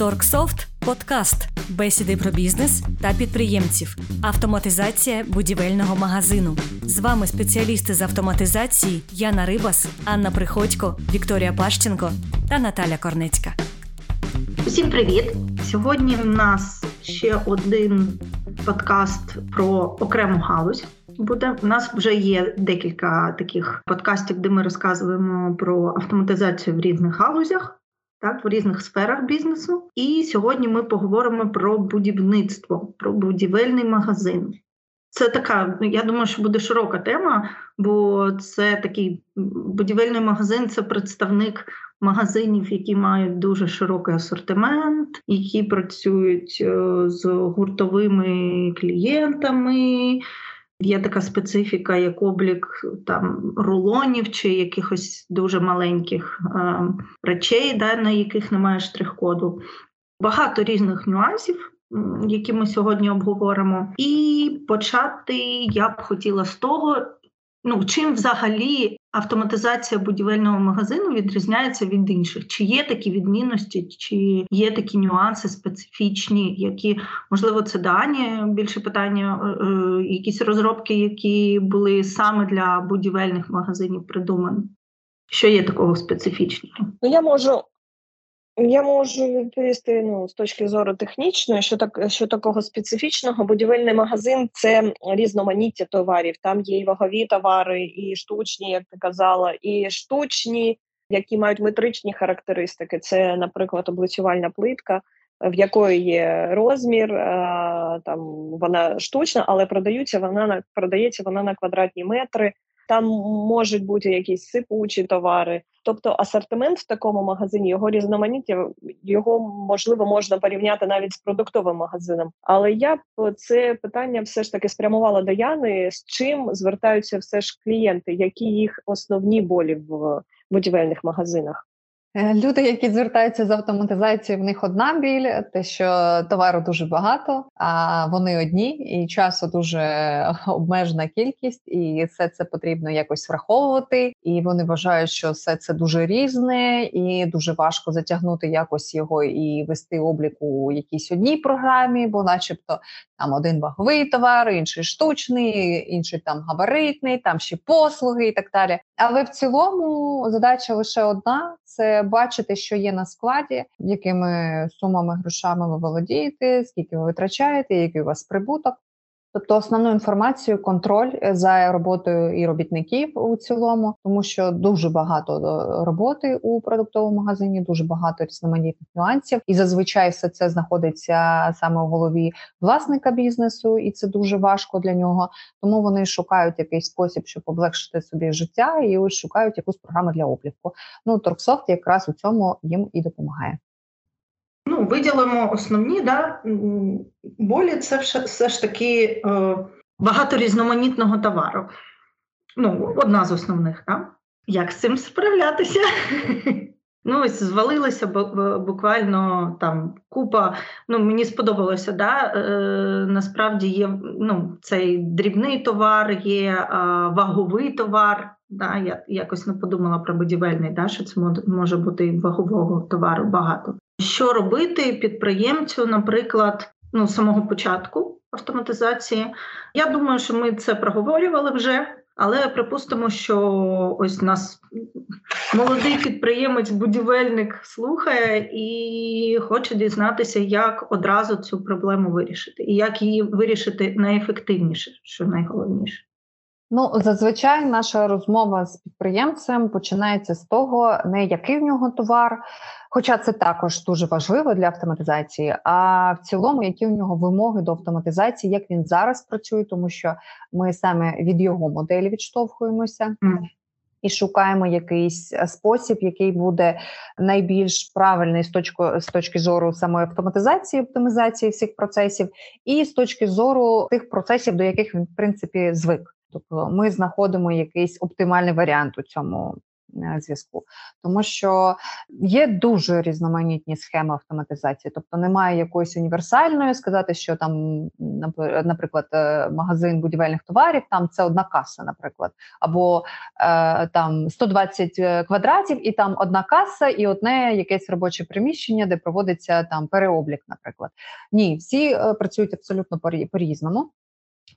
Торксофт подкаст, бесіди про бізнес та підприємців, автоматизація будівельного магазину. З вами спеціалісти з автоматизації Яна Рибас, Анна Приходько, Вікторія Пащенко та Наталя Корнецька. Усім привіт! Сьогодні в нас ще один подкаст про окрему галузь. Буде у нас вже є декілька таких подкастів, де ми розказуємо про автоматизацію в різних галузях так, в різних сферах бізнесу. І сьогодні ми поговоримо про будівництво, про будівельний магазин. Це така, ну, я думаю, що буде широка тема, бо це такий будівельний магазин це представник магазинів, які мають дуже широкий асортимент, які працюють е, з гуртовими клієнтами, Є така специфіка, як облік там рулонів чи якихось дуже маленьких е, речей, да, на яких немає штрих-коду. Багато різних нюансів, які ми сьогодні обговоримо. І почати я б хотіла з того, ну чим взагалі автоматизація будівельного магазину відрізняється від інших? Чи є такі відмінності, чи є такі нюанси специфічні, які можливо це дані більше питання, е, е, якісь розробки, які були саме для будівельних магазинів придумані? Що є такого специфічного? Ну я можу я можу відповісти ну, з точки зору технічної, що так що такого специфічного. Будівельний магазин це різноманіття товарів. Там є і вагові товари, і штучні, як ти казала, і штучні, які мають метричні характеристики. Це, наприклад, облицювальна плитка, в якої є розмір, там вона штучна, але продаються вона на продається вона на квадратні метри там можуть бути якісь сипучі товари. Тобто асортимент в такому магазині його різноманіття його можливо можна порівняти навіть з продуктовим магазином. Але я б це питання все ж таки спрямувала до Яни, з чим звертаються все ж клієнти, які їх основні болі в будівельних магазинах. Е, люди, які звертаються з автоматизацією, в них одна біль, те, що товару дуже багато, а вони одні, і часу дуже обмежена кількість, і все це потрібно якось враховувати. І вони вважають, що все це дуже різне, і дуже важко затягнути якось його і вести облік у якійсь одній програмі, бо, начебто, там один ваговий товар, інший штучний, інший там габаритний, там ще послуги і так далі. Але в цілому задача лише одна: це бачити, що є на складі, якими сумами грошами ви володієте, скільки ви витрачаєте, який у вас прибуток. Тобто основну інформацію, контроль е, за роботою і робітників у цілому, тому що дуже багато е, роботи у продуктовому магазині, дуже багато різноманітних нюансів, і зазвичай все це знаходиться саме в голові власника бізнесу, і це дуже важко для нього. Тому вони шукають якийсь спосіб, щоб облегшити собі життя, і ось шукають якусь програму для обліку. Ну Торксофт якраз у цьому їм і допомагає. Ну, виділимо основні да, болі це все ж таки е, багато різноманітного товару. Ну, одна з основних, да? як з цим справлятися? Ну, ось звалилося буквально там купа. Ну, мені сподобалося, да? Е, насправді є ну, цей дрібний товар, є е, ваговий товар. Да? Я якось не подумала про будівельний, да? що це може бути вагового товару багато. Що робити підприємцю, наприклад, ну з самого початку автоматизації? Я думаю, що ми це проговорювали вже, але припустимо, що ось нас молодий підприємець, будівельник слухає і хоче дізнатися, як одразу цю проблему вирішити, і як її вирішити найефективніше, що найголовніше. Ну, зазвичай наша розмова з підприємцем починається з того, не який в нього товар, хоча це також дуже важливо для автоматизації. А в цілому, які у нього вимоги до автоматизації, як він зараз працює, тому що ми саме від його моделі відштовхуємося. Mm. І шукаємо якийсь спосіб, який буде найбільш правильний з точки з точки зору самої автоматизації, оптимізації всіх процесів, і з точки зору тих процесів, до яких він в принципі звик. Тобто ми знаходимо якийсь оптимальний варіант у цьому е, зв'язку, тому що є дуже різноманітні схеми автоматизації, тобто немає якоїсь універсальної сказати, що там, наприклад, е, магазин будівельних товарів, там це одна каса, наприклад, або е, там 120 квадратів, і там одна каса, і одне якесь робоче приміщення, де проводиться там переоблік, наприклад. Ні, всі працюють абсолютно по різному.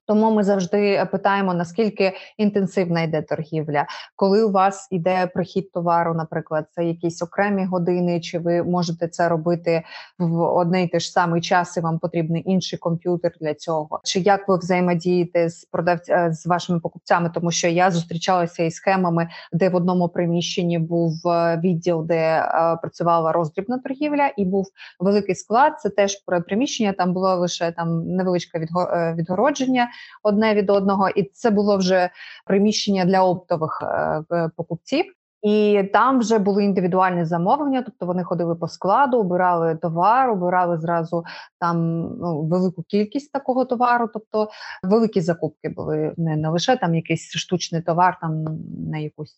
Тому ми завжди питаємо, наскільки інтенсивна йде торгівля, коли у вас йде прихід товару, наприклад, це якісь окремі години, чи ви можете це робити в одне й те ж самий час, і вам потрібний інший комп'ютер для цього, чи як ви взаємодієте з продавця з вашими покупцями? Тому що я зустрічалася із схемами, де в одному приміщенні був е, відділ, де е, працювала роздрібна торгівля, і був великий склад. Це теж приміщення. Там було лише там невеличке е, відгородження одне від одного, і це було вже приміщення для оптових е, покупців. І там вже були індивідуальні замовлення, тобто вони ходили по складу, обирали товар, обирали зразу там ну, велику кількість такого товару. Тобто великі закупки були не, не лише там якийсь штучний товар, там на якусь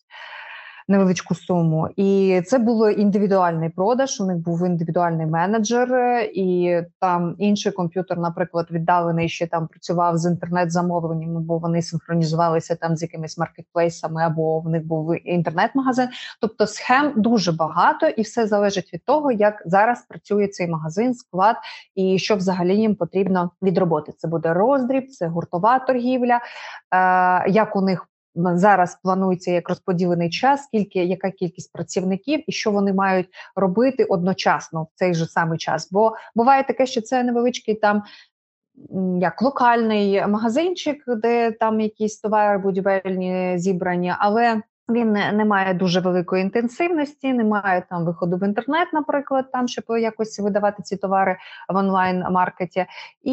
невеличку суму. І це було індивідуальний продаж. У них був індивідуальний менеджер, і там інший комп'ютер, наприклад, віддалений ще там працював з інтернет-замовленнями, бо вони синхронізувалися там з якимись маркетплейсами, або в них був інтернет-магазин. Тобто схем дуже багато, і все залежить від того, як зараз працює цей магазин, склад і що взагалі їм потрібно від роботи. Це буде роздріб, це гуртова торгівля, е, як у них зараз планується як розподілений час, скільки яка кількість працівників і що вони мають робити одночасно в цей же самий час. Бо буває таке, що це невеличкий там. Як локальний магазинчик, де там якісь товари будівельні зібрані, але він не, не має дуже великої інтенсивності, немає там виходу в інтернет, наприклад, там щоб якось видавати ці товари в онлайн-маркеті, і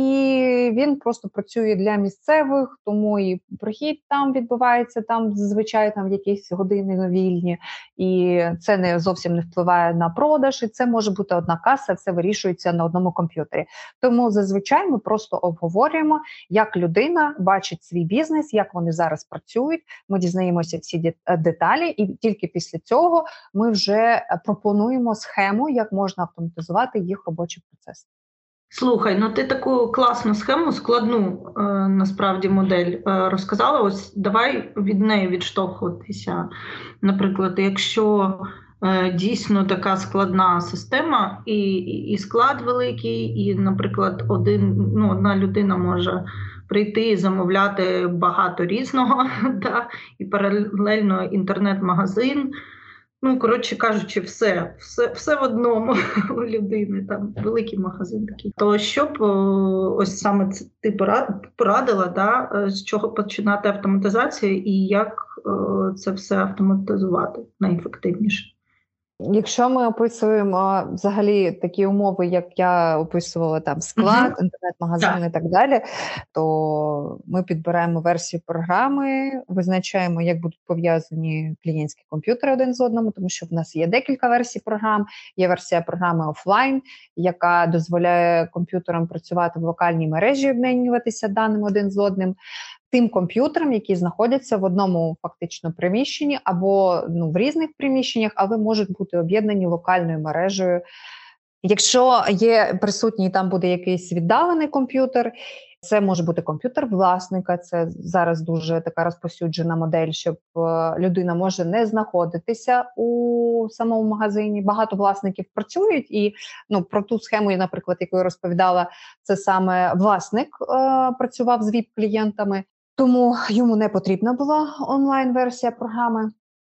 він просто працює для місцевих, тому і прохід там відбувається там зазвичай там в якісь години вільні, і це не зовсім не впливає на продаж. І це може бути одна каса, все вирішується на одному комп'ютері. Тому зазвичай ми просто обговорюємо, як людина бачить свій бізнес, як вони зараз працюють. Ми дізнаємося всі деталі, і тільки після цього ми вже е, пропонуємо схему, як можна автоматизувати їх робочий процес. Слухай, ну ти таку класну схему, складну е, насправді модель е, розказала. Ось давай від неї відштовхуватися. Наприклад, якщо е, дійсно така складна система, і і склад великий, і, наприклад, один ну, одна людина може прийти і замовляти багато різного, да, і паралельно інтернет-магазин. Ну, коротше кажучи, все все, все в одному у людини, там великий магазин такий. То що б ось саме це ти порадила, да, е, з чого починати автоматизацію і як це все автоматизувати найефективніше? Якщо ми описуємо взагалі такі умови, як я описувала там склад, інтернет-магазин і так далі, то ми підбираємо версію програми, визначаємо, як будуть пов'язані клієнтські комп'ютери один з одним, тому що в нас є декілька версій програм. Є версія програми офлайн, яка дозволяє комп'ютерам працювати в локальній мережі, обмінюватися даним один з одним тим комп'ютерам, які знаходяться в одному фактично приміщенні або ну, в різних приміщеннях, але можуть бути об'єднані локальною мережею. Якщо є присутній, там буде якийсь віддалений комп'ютер. Це може бути комп'ютер власника. Це зараз дуже така розповсюджена модель, щоб е, людина може не знаходитися у самому магазині. Багато власників працюють, і ну про ту схему, наприклад, яку я розповідала, це саме власник е, працював з ВІП-клієнтами. Тому йому не потрібна була онлайн-версія програми.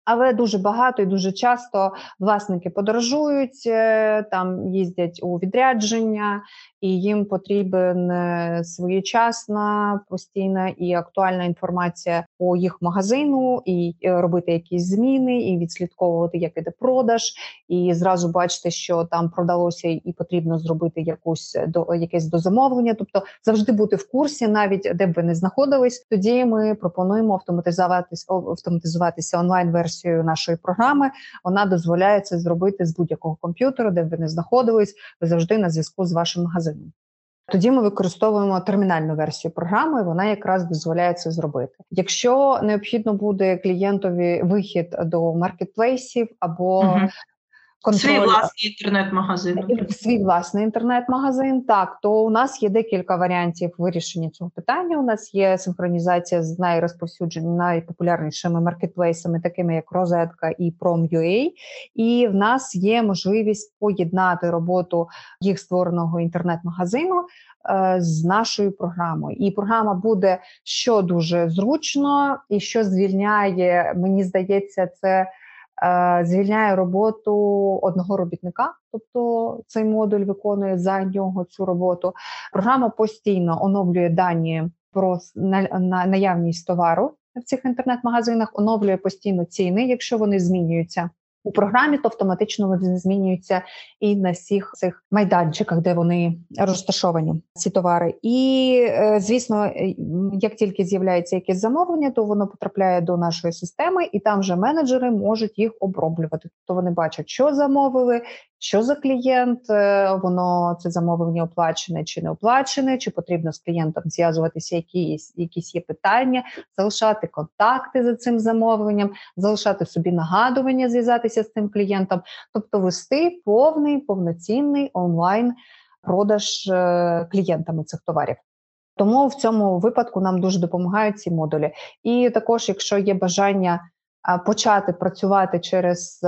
Але дуже багато і дуже часто власники подорожують, е, там їздять у відрядження, і їм потрібен е, своєчасна, постійна і актуальна інформація по їх магазину, і е, робити якісь зміни, і відслідковувати, як іде продаж, і зразу бачити, що там продалося, і потрібно зробити якусь до якесь дозамовлення. Тобто завжди бути в курсі, навіть де б ви не знаходились. Тоді ми пропонуємо автоматизуватися автоматизуватися онлайн версією нашої програми. Вона дозволяє це зробити з будь-якого комп'ютера, де б ви не знаходились, ви завжди на зв'язку з вашим магазином. тоді ми використовуємо термінальну версію програми. Вона якраз дозволяє це зробити. Якщо необхідно буде клієнтові вихід до маркетплейсів або контроль свій власний інтернет-магазин. Свій власний інтернет-магазин. Так, то у нас є декілька варіантів вирішення цього питання. У нас є синхронізація з найрозповсюдженими, найпопулярнішими маркетплейсами, такими як Розетка і Prom.ua. І в нас є можливість поєднати роботу їх створеного інтернет-магазину. Е, з нашою програмою, і програма буде що дуже зручно, і що звільняє, мені здається, це Е, звільняє роботу одного робітника, тобто цей модуль виконує за нього цю роботу. Програма постійно оновлює дані про наявність товару в цих інтернет-магазинах, оновлює постійно ціни, якщо вони змінюються у програмі, то автоматично вони змінюються і на всіх цих майданчиках, де вони розташовані, ці товари. І е, звісно, е, як тільки з'являється якесь замовлення, то воно потрапляє до нашої системи, і там вже менеджери можуть їх оброблювати. Тобто вони бачать, що замовили, що за клієнт, е, воно це замовлення оплачене чи не оплачене, чи потрібно з клієнтом зв'язуватися, якісь якісь є питання, залишати контакти за цим замовленням, залишати собі нагадування, зв'язатися з цим клієнтом, тобто вести повний повноцінний онлайн продаж е, клієнтами цих товарів. Тому в цьому випадку нам дуже допомагають ці модулі. І також, якщо є бажання почати працювати через е,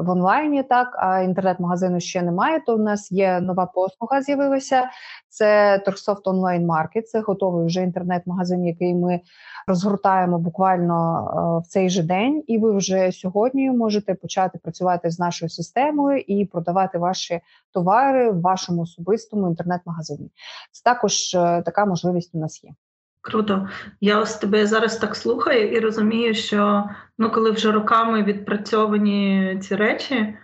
в онлайні, так а інтернет-магазину ще немає. То в нас є нова послуга. З'явилася це Торксофт онлайн маркет. Це готовий вже інтернет-магазин, який ми розгортаємо буквально е, в цей же день, і ви вже сьогодні можете почати працювати з нашою системою і продавати ваші товари в вашому особистому інтернет-магазині. Це також е, така можливість у нас є. Круто. Я ось тебе зараз так слухаю і розумію, що ну, коли вже роками відпрацьовані ці речі,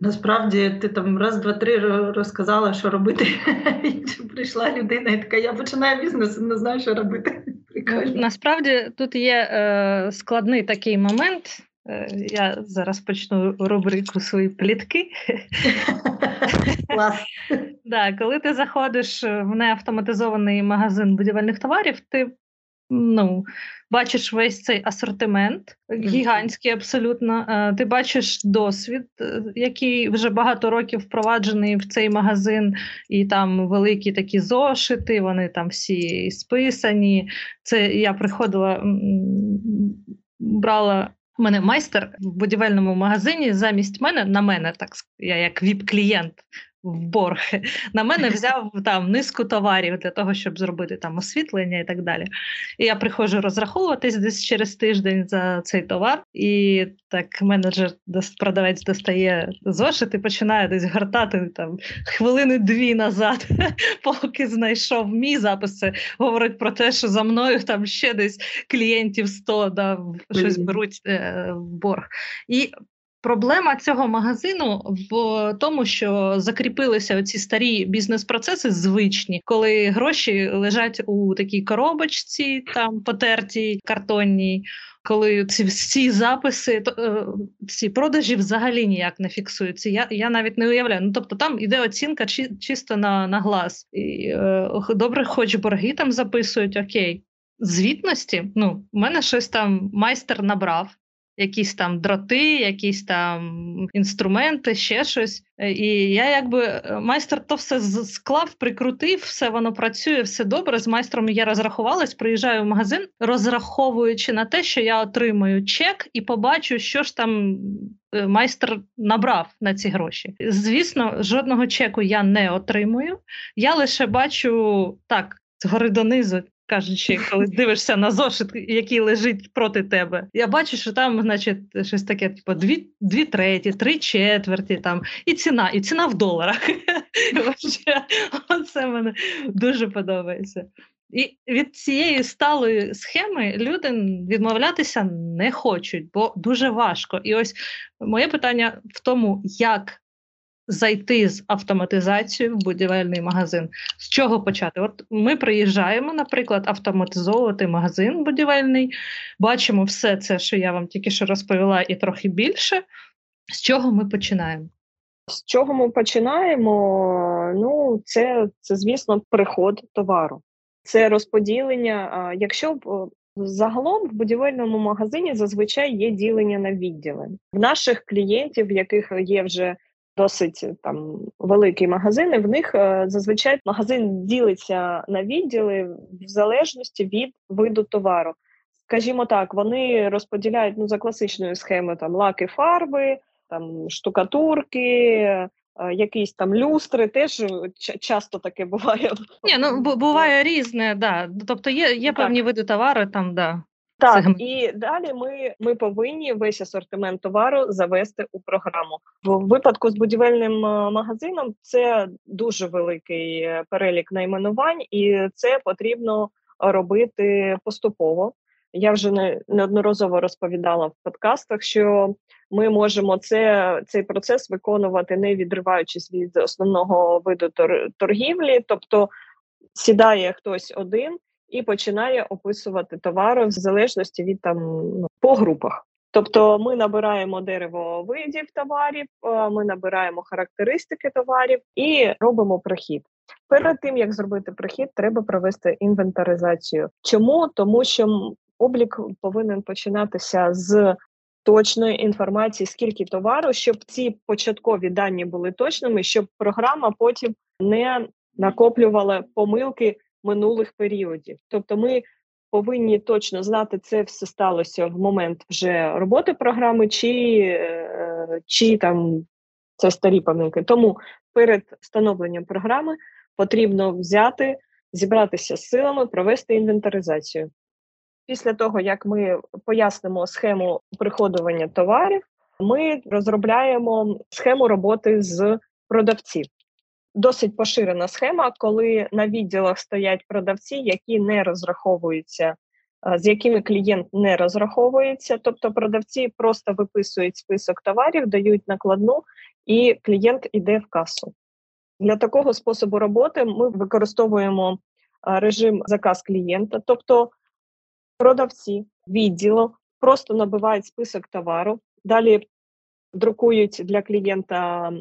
насправді ти там раз, два, три розказала, що робити. І прийшла людина, і така я починаю бізнес, не знаю, що робити. Прикольно. Насправді тут є е, складний такий момент. Е, я зараз почну рубрику свої плітки. Клас. Да, Коли ти заходиш в неавтоматизований магазин будівельних товарів, ти ну, бачиш весь цей асортимент, гігантський абсолютно. Е, ти бачиш досвід, е, який вже багато років впроваджений в цей магазин, і там великі такі зошити, вони там всі списані. Це я приходила, брала. У мене майстер в будівельному магазині замість мене на мене, так я як віп-клієнт в борг. На мене взяв там низку товарів для того, щоб зробити там освітлення і так далі. І я приходжу розраховуватись десь через тиждень за цей товар, і так менеджер продавець достає зошит і починає десь гортати там хвилини дві назад, поки знайшов мій запис. Це говорить про те, що за мною там ще десь клієнтів 100 да, щось беруть е, в борг. І Проблема цього магазину в тому, що закріпилися ці старі бізнес-процеси звичні, коли гроші лежать у такій коробочці, там потертій, картонній. Коли ці всі записи, то е, ці продажі взагалі ніяк не фіксуються. Я я навіть не уявляю. Ну тобто там іде оцінка чи, чисто на на глаз. І, е, Добре, хоч борги там записують, окей. Звітності, ну, у мене щось там майстер набрав якісь там дроти, якісь там інструменти, ще щось. І я якби е, майстер то все склав, прикрутив, все воно працює, все добре. З майстром я розрахувалась, приїжджаю в магазин, розраховуючи на те, що я отримаю чек і побачу, що ж там. Е, майстер набрав на ці гроші. Звісно, жодного чеку я не отримую. Я лише бачу так, згори донизу кажучи, коли дивишся на зошит, який лежить проти тебе, я бачу, що там, значить, щось таке, типу, дві дві треті, три четверті, там, і ціна, і ціна в доларах. Оце мене дуже подобається. І від цієї сталої схеми люди відмовлятися не хочуть, бо дуже важко. І ось моє питання в тому, як зайти з автоматизацією в будівельний магазин. З чого почати? От ми приїжджаємо, наприклад, автоматизовувати магазин будівельний, бачимо все це, що я вам тільки що розповіла, і трохи більше. З чого ми починаємо? З чого ми починаємо? Ну, це, це звісно, приход товару, це розподілення. Якщо б загалом в будівельному магазині зазвичай є ділення на відділи в наших клієнтів, в яких є вже досить там великі магазини, в них е, зазвичай магазин ділиться на відділи в залежності від виду товару. Скажімо так, вони розподіляють ну за класичною схемою там лаки, фарби, там штукатурки. Е, якісь там люстри теж часто таке буває. Ні, ну буває різне, да. Тобто є є певні види товару там, да. Так, і далі ми ми повинні весь асортимент товару завести у програму. В випадку з будівельним е, магазином це дуже великий е, перелік найменувань, і це потрібно робити поступово. Я вже не неодноразово розповідала в подкастах, що ми можемо це, цей процес виконувати, не відриваючись від основного виду торгівлі, тобто сідає хтось один і починає описувати товари в залежності від там ну, по групах. Тобто ми набираємо дерево видів товарів, е, ми набираємо характеристики товарів і робимо прохід. Перед тим як зробити прохід, треба провести інвентаризацію. Чому тому, що облік повинен починатися з точної інформації, скільки товару, щоб ці початкові дані були точними, щоб програма потім не накоплювала помилки минулих періодів. Тобто, ми повинні точно знати, це все сталося в момент вже роботи програми, чи, е, чи там це старі помилки. Тому перед встановленням програми потрібно взяти, зібратися з силами, провести інвентаризацію. Після того, як ми пояснимо схему приходування товарів, ми розробляємо схему роботи з продавців досить поширена схема, коли на відділах стоять продавці, які не розраховуються, з якими клієнт не розраховується. Тобто продавці просто виписують список товарів, дають накладну, і клієнт іде в касу. Для такого способу роботи ми використовуємо режим заказ клієнта, тобто продавці відділу просто набивають список товару, далі друкують для клієнта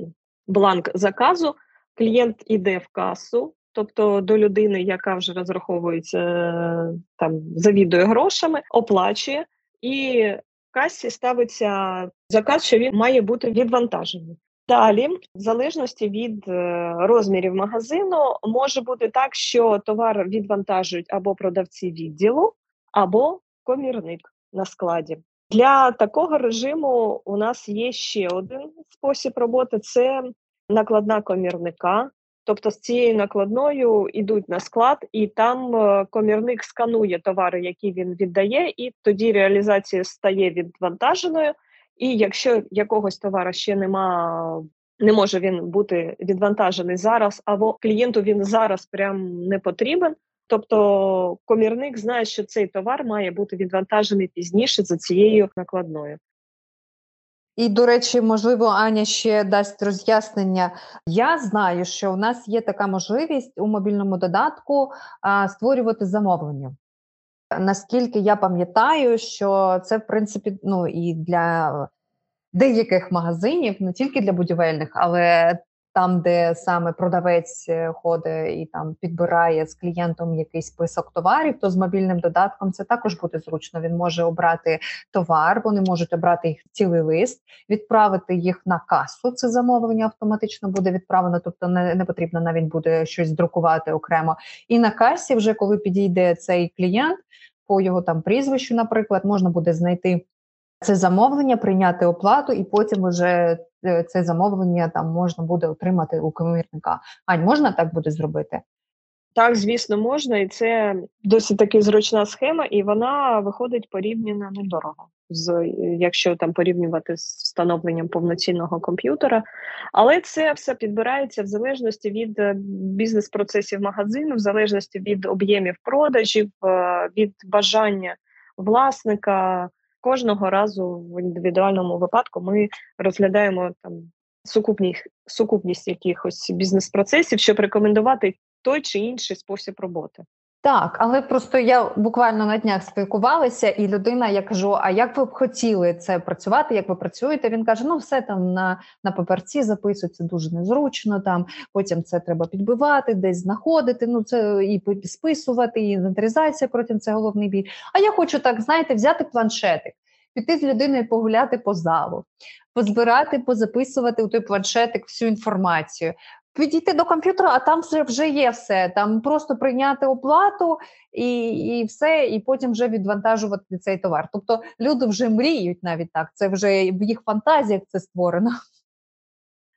бланк заказу, клієнт іде в касу, тобто до людини, яка вже розраховується там, завідує грошами, оплачує, і в касі ставиться заказ, що він має бути відвантажений. Далі, в залежності від е, розмірів магазину, може бути так, що товар відвантажують або продавці відділу, або комірник на складі. Для такого режиму у нас є ще один спосіб роботи: це накладна комірника. Тобто з цією накладною йдуть на склад, і там е, комірник сканує товари, які він віддає, і тоді реалізація стає відвантаженою. І якщо якогось товару ще нема, не може він бути відвантажений зараз, або клієнту він зараз прям не потрібен. Тобто комірник знає, що цей товар має бути відвантажений пізніше за цією накладною. І, до речі, можливо, Аня ще дасть роз'яснення. Я знаю, що у нас є така можливість у мобільному додатку а, створювати замовлення. Наскільки я пам'ятаю, що це, в принципі, ну і для деяких магазинів, не тільки для будівельних, але там, де саме продавець е, ходить і там підбирає з клієнтом якийсь список товарів, то з мобільним додатком це також буде зручно. Він може обрати товар, вони можуть обрати їх цілий лист, відправити їх на касу. Це замовлення автоматично буде відправлено, тобто не, не потрібно навіть буде щось друкувати окремо. І на касі, вже коли підійде цей клієнт, по його там прізвищу, наприклад, можна буде знайти. Це замовлення, прийняти оплату, і потім вже це замовлення там можна буде отримати у комірника. Ань, можна так буде зробити? Так, звісно, можна, і це досить таки зручна схема, і вона виходить порівняно недорого, з якщо там порівнювати з встановленням повноцінного комп'ютера. Але це все підбирається в залежності від е, бізнес-процесів магазину, в залежності від об'ємів продажів, е, від бажання власника, кожного разу в індивідуальному випадку ми розглядаємо там сукупність, сукупність якихось бізнес-процесів, щоб рекомендувати той чи інший спосіб роботи. Так, але просто я буквально на днях спілкувалася, і людина, я кажу: а як ви б хотіли це працювати? Як ви працюєте? Він каже: ну все там на на паперці записується дуже незручно. Там потім це треба підбивати, десь знаходити. Ну це і списувати, і інвентаризація протягом це головний біль. А я хочу так, знаєте, взяти планшетик, піти з людиною погуляти по залу, позбирати, позаписувати у той планшетик всю інформацію підійти до комп'ютера, а там вже вже є все. Там просто прийняти оплату і і все, і потім вже відвантажувати цей товар. Тобто люди вже мріють навіть так. Це вже в їх фантазіях це створено.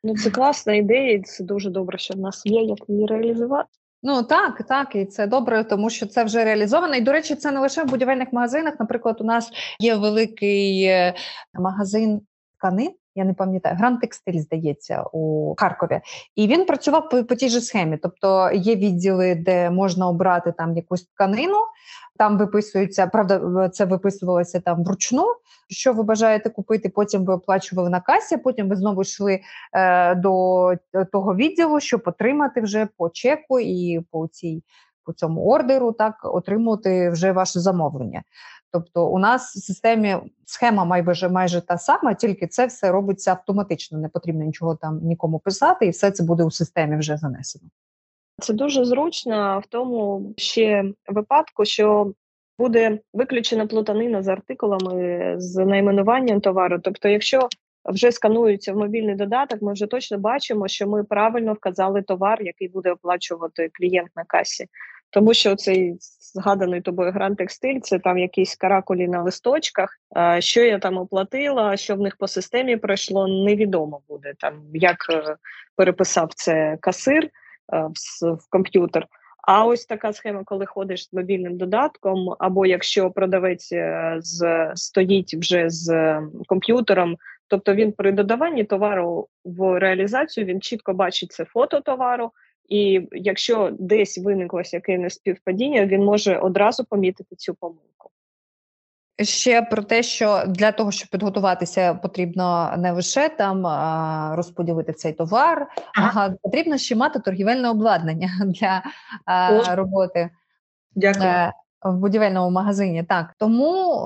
Ну, це класна ідея, і це дуже добре, що в нас є, як її реалізувати. Ну так, так, і це добре, тому що це вже реалізовано. І до речі, це не лише в будівельних магазинах. Наприклад, у нас є великий е, магазин тканин, я не пам'ятаю, Гранд Текстиль, здається, у Харкові. І він працював по, по тій же схемі. Тобто є відділи, де можна обрати там якусь тканину, там виписується, правда, це виписувалося там вручну. Що ви бажаєте купити? Потім ви оплачували на касі, потім ви знову йшли е, до того відділу, щоб отримати вже по чеку і по цій по цьому ордеру, так отримувати вже ваше замовлення. Тобто, у нас в системі схема майже майже та сама, тільки це все робиться автоматично. Не потрібно нічого там нікому писати, і все це буде у системі вже занесено. Це дуже зручно в тому ще випадку, що буде виключена плутанина з артикулами з найменуванням товару. Тобто, якщо вже сканується в мобільний додаток, ми вже точно бачимо, що ми правильно вказали товар, який буде оплачувати клієнт на касі. Тому що цей згаданий тобою гран текстиль, це там якісь каракулі на листочках. Що я там оплатила, що в них по системі пройшло, невідомо буде там, як е, переписав це касир е, в комп'ютер. А ось така схема, коли ходиш з мобільним додатком, або якщо продавець е, з стоїть вже з комп'ютером, тобто він при додаванні товару в реалізацію він чітко бачить це фото товару. І якщо десь виникло якесь співпадіння, він може одразу помітити цю помилку. Ще про те, що для того, щоб підготуватися, потрібно не лише там розподілити цей товар, ага. а потрібно ще мати торгівельне обладнання для О. роботи. Дякую. В будівельному магазині. Так тому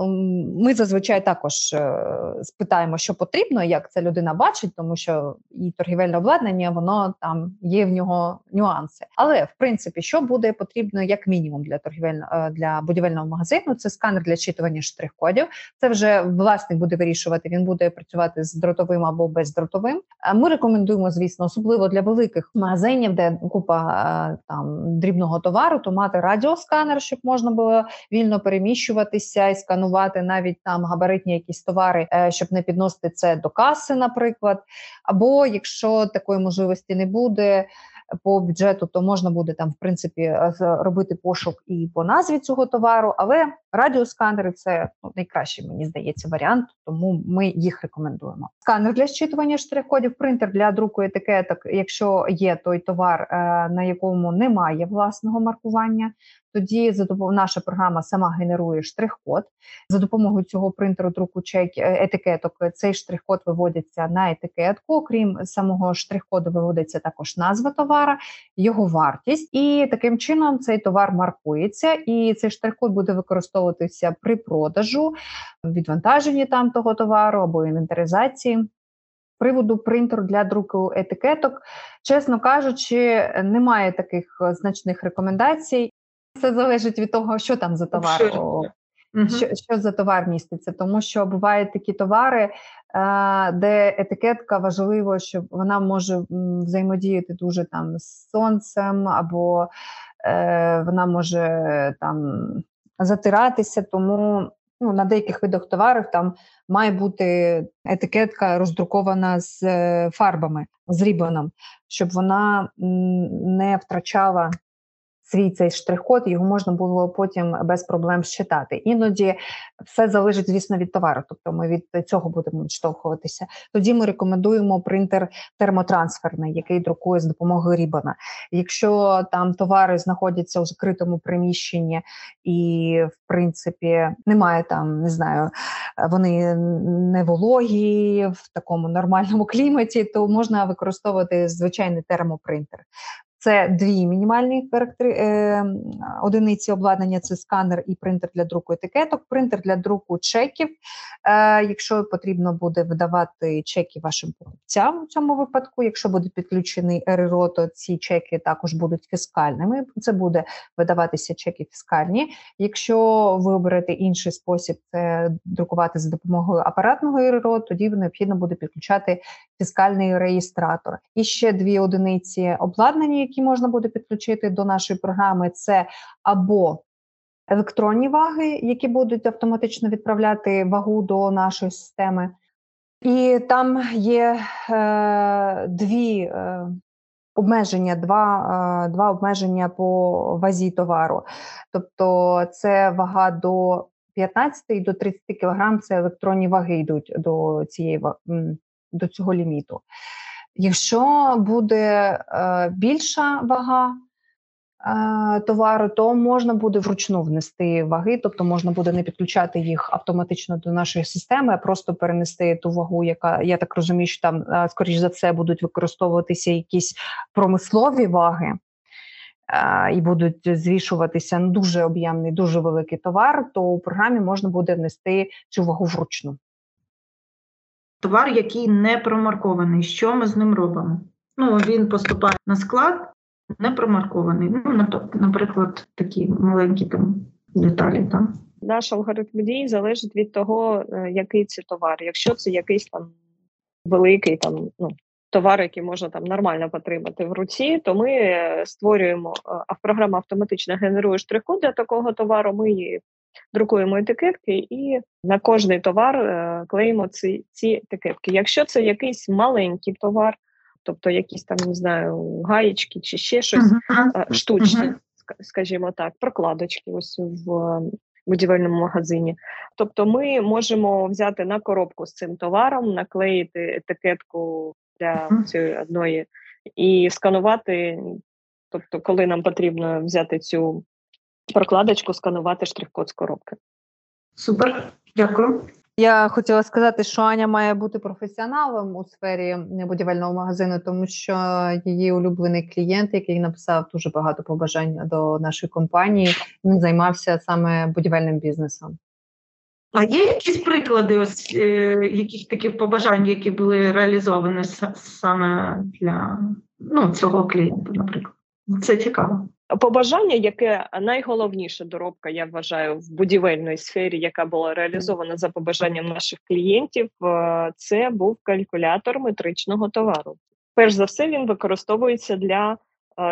ми зазвичай також е, спитаємо, що потрібно, як ця людина бачить, тому що і торгівельне обладнання, воно там є в нього нюанси. Але в принципі, що буде потрібно як мінімум для торгівельного е, для будівельного магазину, це сканер для читування штрих-кодів. Це вже власник буде вирішувати. Він буде працювати з дротовим або бездротовим. Ми рекомендуємо, звісно, особливо для великих магазинів, де купа е, там дрібного товару, то мати радіосканер, щоб можна було вільно переміщуватися і сканувати навіть там габаритні якісь товари, е, щоб не підносити це до каси, наприклад. Або якщо такої можливості не буде. По бюджету то можна буде там в принципі е, робити пошук і по назві цього товару, але радіосканери це ну, найкращий, мені здається, варіант, тому ми їх рекомендуємо. Сканер для щитування штрих-кодів, принтер для друку етикеток, якщо є той товар, е, на якому немає власного маркування, тоді за наша програма сама генерує штрих-код. За допомогою цього принтеру друку чек е, етикеток цей штрих-код виводиться на етикетку. Окрім самого штрих-коду, виводиться також назва товара, його вартість, і таким чином цей товар маркується. І цей штрих-код буде використовуватися при продажу, відвантаженні там того товару або інвентаризації. Приводу принтеру для друку етикеток, чесно кажучи, немає таких значних рекомендацій. Це залежить від того, що там за товар. Що, що, що за товар міститься, тому що бувають такі товари, е, де етикетка важливо, що вона може взаємодіяти дуже там з сонцем, або е, вона може там затиратися. Тому ну, на деяких видах товарів там має бути етикетка роздрукована з е, фарбами, з рібаном, щоб вона не втрачала свій цей штрих-код, його можна було потім без проблем считати. Іноді все залежить, звісно, від товару, тобто ми від цього будемо відштовхуватися. Тоді ми рекомендуємо принтер термотрансферний, який друкує з допомогою Рібана. Якщо там товари знаходяться у закритому приміщенні і, в принципі, немає там, не знаю, вони не вологі в такому нормальному кліматі, то можна використовувати звичайний термопринтер. Це дві мінімальні характери е, одиниці обладнання: це сканер і принтер для друку етикеток, принтер для друку чеків. Е, Якщо потрібно буде видавати чеки вашим покупцям у цьому випадку, якщо буде підключений РРО, то ці чеки також будуть фіскальними. Це буде видаватися чеки фіскальні. Якщо ви оберете інший спосіб, це друкувати за допомогою апаратного РРО, тоді необхідно буде підключати фіскальний реєстратор. І ще дві одиниці обладнання, які можна буде підключити до нашої програми, це або електронні ваги, які будуть автоматично відправляти вагу до нашої системи. І там є е, дві е, обмеження, два е, два обмеження по вазі товару. Тобто це вага до 15 і до 30 кг, це електронні ваги йдуть до цієї до цього ліміту. Якщо буде е, більша вага е, товару, то можна буде вручну внести ваги, тобто можна буде не підключати їх автоматично до нашої системи, а просто перенести ту вагу, яка я так розумію, що там, е, скоріш за все, будуть використовуватися якісь промислові ваги. І будуть звішуватися на дуже об'ємний, дуже великий товар, то у програмі можна буде внести цю вагу вручну товар, який не промаркований. Що ми з ним робимо? Ну, він поступає на склад, не промаркований. Ну, наприклад, такі маленькі там деталі. Там. Наш алгоритм дій залежить від того, е, який це товар. Якщо це якийсь там великий там ну, товар, який можна там нормально потримати в руці, то ми е, створюємо, е, а програма автоматично генерує штрих-код для такого товару. Ми друкуємо етикетки і на кожний товар е, клеїмо ці ці етикетки. Якщо це якийсь маленький товар, тобто якісь там не знаю, гаєчки чи ще щось uh-huh. штучне, uh-huh. скажімо так, прокладочки ось в будівельному магазині. Тобто, ми можемо взяти на коробку з цим товаром, наклеїти етикетку для uh-huh. цієї одної і сканувати. Тобто, коли нам потрібно взяти цю прокладочку сканувати штрих-код з коробки. Супер, дякую. Я хотіла сказати, що Аня має бути професіоналом у сфері будівельного магазину, тому що її улюблений клієнт, який написав дуже багато побажань до нашої компанії, він займався саме будівельним бізнесом. А є якісь приклади ось е, яких таких побажань, які були реалізовані саме для ну, цього клієнта, наприклад? Це цікаво побажання, яке найголовніша доробка, я вважаю, в будівельній сфері, яка була реалізована за побажанням наших клієнтів, е, це був калькулятор метричного товару. Перш за все, він використовується для е,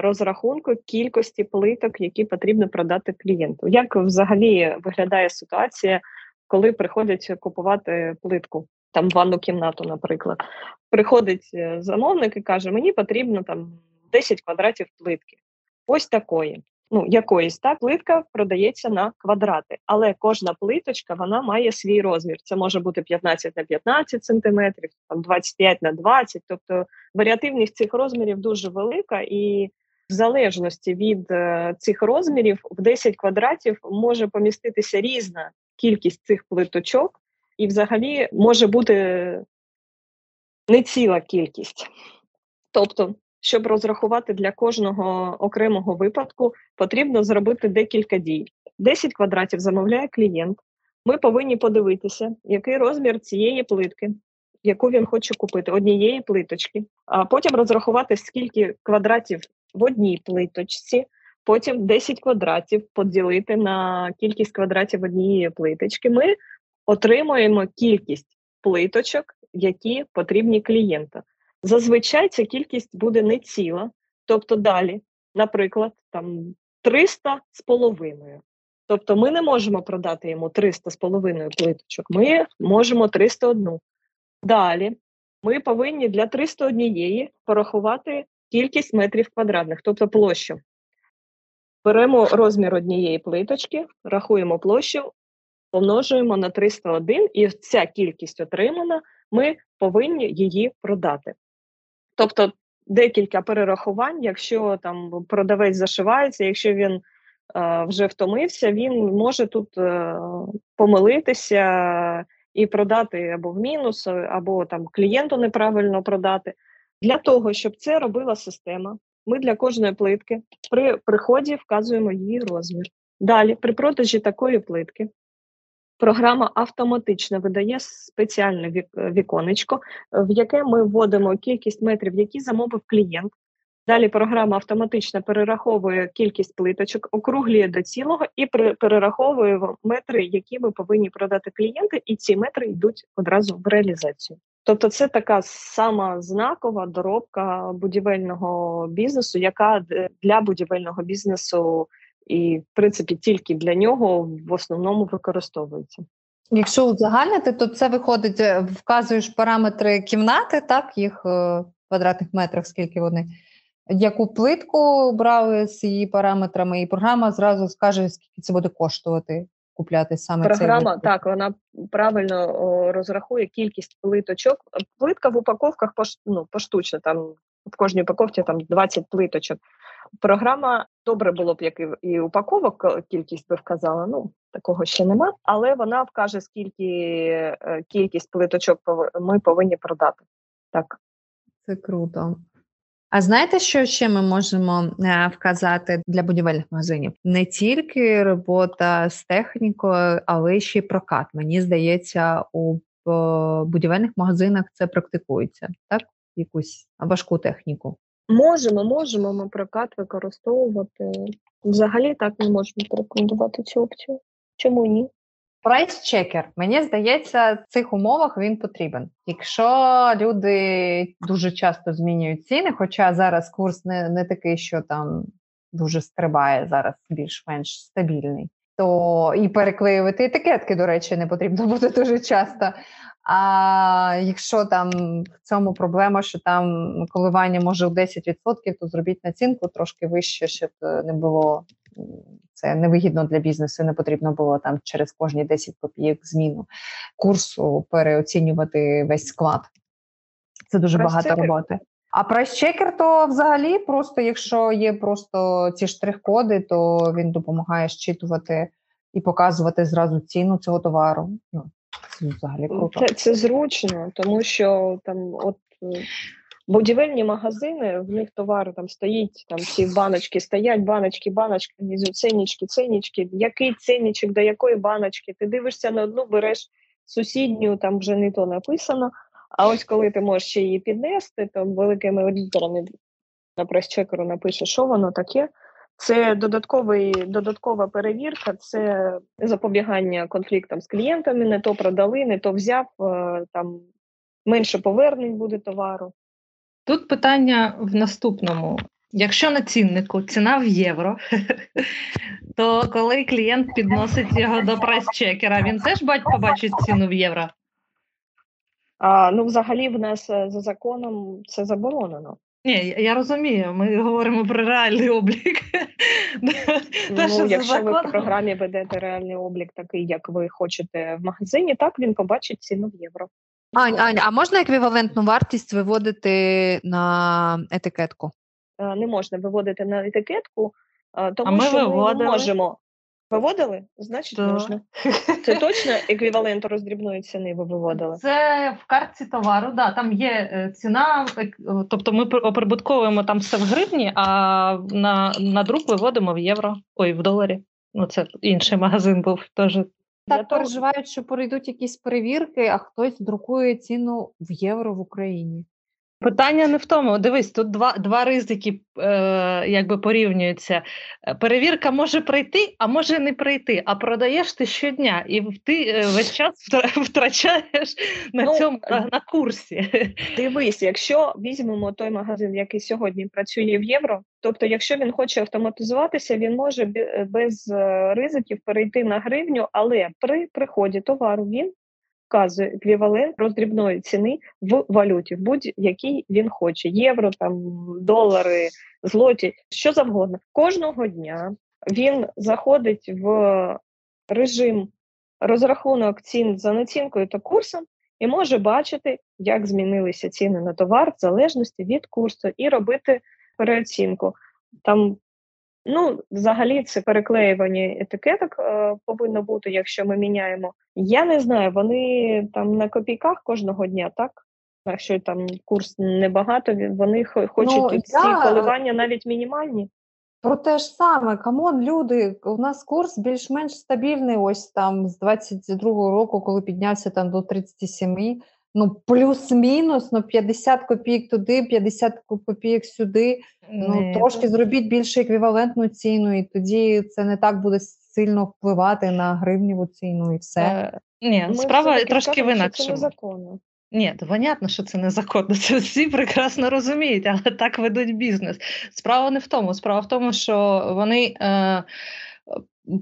розрахунку кількості плиток, які потрібно продати клієнту. Як взагалі виглядає ситуація, коли приходять купувати плитку? Там ванну кімнату, наприклад, приходить е, замовник і каже: Мені потрібно там 10 квадратів плитки ось такої. Ну, якоїсь та плитка продається на квадрати, але кожна плиточка вона має свій розмір. Це може бути 15 на 15 сантиметрів, там 25 на 20, Тобто варіативність цих розмірів дуже велика, і в залежності від е, цих розмірів в 10 квадратів може поміститися різна кількість цих плиточок, і взагалі може бути не ціла кількість. Тобто щоб розрахувати для кожного окремого випадку, потрібно зробити декілька дій. 10 квадратів замовляє клієнт. Ми повинні подивитися, який розмір цієї плитки, яку він хоче купити, однієї плиточки, а потім розрахувати, скільки квадратів в одній плиточці, потім 10 квадратів поділити на кількість квадратів однієї плиточки. Ми отримуємо кількість плиточок, які потрібні клієнту. Зазвичай ця кількість буде не ціла, тобто далі, наприклад, там 300 з половиною. Тобто ми не можемо продати йому 300 з половиною плиточок, ми можемо 301. Далі ми повинні для 301 порахувати кількість метрів квадратних, тобто площу. Беремо розмір однієї плиточки, рахуємо площу, помножуємо на 301, і ця кількість отримана, ми повинні її продати. Тобто декілька перерахувань, якщо там продавець зашивається, якщо він е, вже втомився, він може тут е, помилитися і продати або в мінус, або там клієнту неправильно продати. Для того, щоб це робила система, Ми для кожної плитки при приході вказуємо її розмір. Далі, при продажі такої плитки, програма автоматично видає спеціальне віконечко, в яке ми вводимо кількість метрів, які замовив клієнт. Далі програма автоматично перераховує кількість плиточок, округлює до цілого і перераховує метри, які ми повинні продати клієнти, і ці метри йдуть одразу в реалізацію. Тобто, це така сама знакова доробка будівельного бізнесу, яка для будівельного бізнесу і, в принципі, тільки для нього в основному використовується. Якщо узагальнити, то це виходить, е, вказуєш параметри кімнати, так, їх е, в квадратних метрах, скільки вони, яку плитку брали з її параметрами, і програма зразу скаже, скільки це буде коштувати купляти саме програма. цей Так, вона правильно о, розрахує кількість плиточок. Плитка в упаковках пош, ну, поштучно, там в кожній упаковці там 20 плиточок. Програма добре було б, як і, і упаковок е, кількість би вказала. Ну такого ще нема, але вона вкаже, скільки е, кількість плиточок ми повинні продати. Так, це круто. А знаєте, що ще ми можемо е, вказати для будівельних магазинів? Не тільки робота з технікою, але ще й прокат. Мені здається, у будівельних магазинах це практикується, так? Якусь важку техніку. Можемо, можемо ми прокат використовувати. Взагалі так не можемо порекомендувати цю опцію. Чому ні? Прайс-чекер, мені здається, в цих умовах він потрібен. Якщо люди дуже часто змінюють ціни, хоча зараз курс не не такий, що там дуже стрибає, зараз більш-менш стабільний, то і переклеювати етикетки, до речі, не потрібно буде дуже часто. А якщо там в цьому проблема, що там коливання може у 10%, то зробіть націнку трошки вище, щоб е, не було це невигідно для бізнесу. Не потрібно було там через кожні 10 копійок зміну курсу переоцінювати весь склад. Це дуже багато роботи. А прайс-чекер, то взагалі, просто якщо є просто ці штрих-коди, то він допомагає щитувати і показувати зразу ціну цього товару. Ну, це взагалі круто. Це, це зручно, тому що там от. Е, Будівельні магазини, в них товари там стоїть, там ці баночки стоять, баночки, баночки, внизу ценнички, ценнички. Який ценничок до якої баночки? Ти дивишся на одну, береш сусідню, там вже не то написано. А ось коли ти можеш її піднести, то великими літерами на прес-чекеру напише, що воно таке. Це додатковий, додаткова перевірка, це запобігання конфліктам з клієнтами, не то продали, не то взяв, е, там менше повернень буде товару. Тут питання в наступному: якщо на ціннику ціна в євро, то коли клієнт підносить його до прайс-чекера, він теж побачить ціну в євро? А, Ну, взагалі, в нас е, за законом це заборонено. Ні, я розумію, ми говоримо про реальний облік. Ну, Якщо ви в програмі ведете реальний облік, такий, як ви хочете в магазині, так він побачить ціну в євро. Ань, Ань, а можна еквівалентну вартість виводити на етикетку? Е, не можна виводити на етикетку, е, тому а ми що виводили. ми не можемо. Виводили? Значить, да. можна. Це точно еквівалент роздрібної ціни ви виводили? Це в картці товару, да, там є е, ціна, тобто ми оприбутковуємо там все в гривні, а на на друк виводимо в євро, ой, в доларі. Ну, це інший магазин був теж так переживають, що пройдуть якісь перевірки, а хтось друкує ціну в євро в Україні. Питання не в тому. Дивись, тут два два ризики е, якби порівнюються. Е, перевірка може прийти, а може не прийти. А продаєш ти щодня, і ти е, весь час втрачаєш на ну, цьому на, на курсі. Дивись, якщо візьмемо той магазин, який сьогодні працює в євро, тобто, якщо він хоче автоматизуватися, він може без е, ризиків перейти на гривню, але при приході товару він вказує еквівалент роздрібної ціни в валюті, в будь-якій він хоче: євро, там долари, злоті, що завгодно. Кожного дня він заходить в режим розрахунок цін за націнкою та курсом. І може бачити, як змінилися ціни на товар в залежності від курсу, і робити переоцінку. Там Ну, взагалі, це переклеювання етикеток е, повинно бути, якщо ми міняємо. Я не знаю, вони там на копійках кожного дня, так? якщо там курс небагато, вони хочуть ну, ці я... коливання навіть мінімальні. Про те ж саме, come on, люди, у нас курс більш-менш стабільний, ось там з 22-го року, коли піднявся там до 37, ну плюс-мінус, ну 50 копійок туди, 50 копійок сюди. Ну трошки зробіть більше еквівалентну ціну, і тоді це не так буде сильно впливати на гривневу ціну і все. Е, ні, Ми справа трошки в інакшому. Ні, то понятно, що це незаконно. Це всі прекрасно розуміють, але так ведуть бізнес. Справа не в тому. Справа в тому, що вони. Е,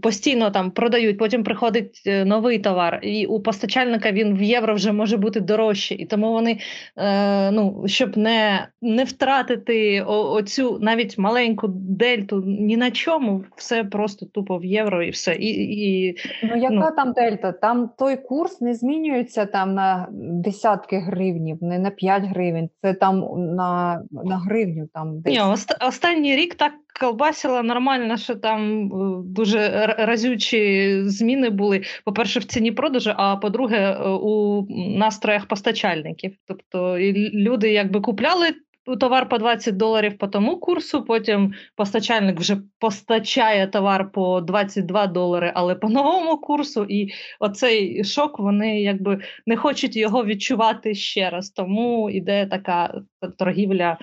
постійно там продають, потім приходить е, новий товар, і у постачальника він в євро вже може бути дорожче. І тому вони, е, ну, щоб не не втратити о, оцю навіть маленьку дельту ні на чому, все просто тупо в євро і все. І, і, Ну, яка ну, там дельта? Там той курс не змінюється там на десятки гривнів, не на 5 гривень, це там на на гривню. Там десь. Ні, Останній рік так колбасила нормально, що там е, дуже разючі зміни були. По-перше, в ціні продажу, а по-друге, е, у настроях постачальників. Тобто люди якби купляли. Товар по 20 доларів по тому курсу, потім постачальник вже постачає товар по 22 долари, але по новому курсу, і оцей шок вони якби не хочуть його відчувати ще раз. Тому іде така торгівля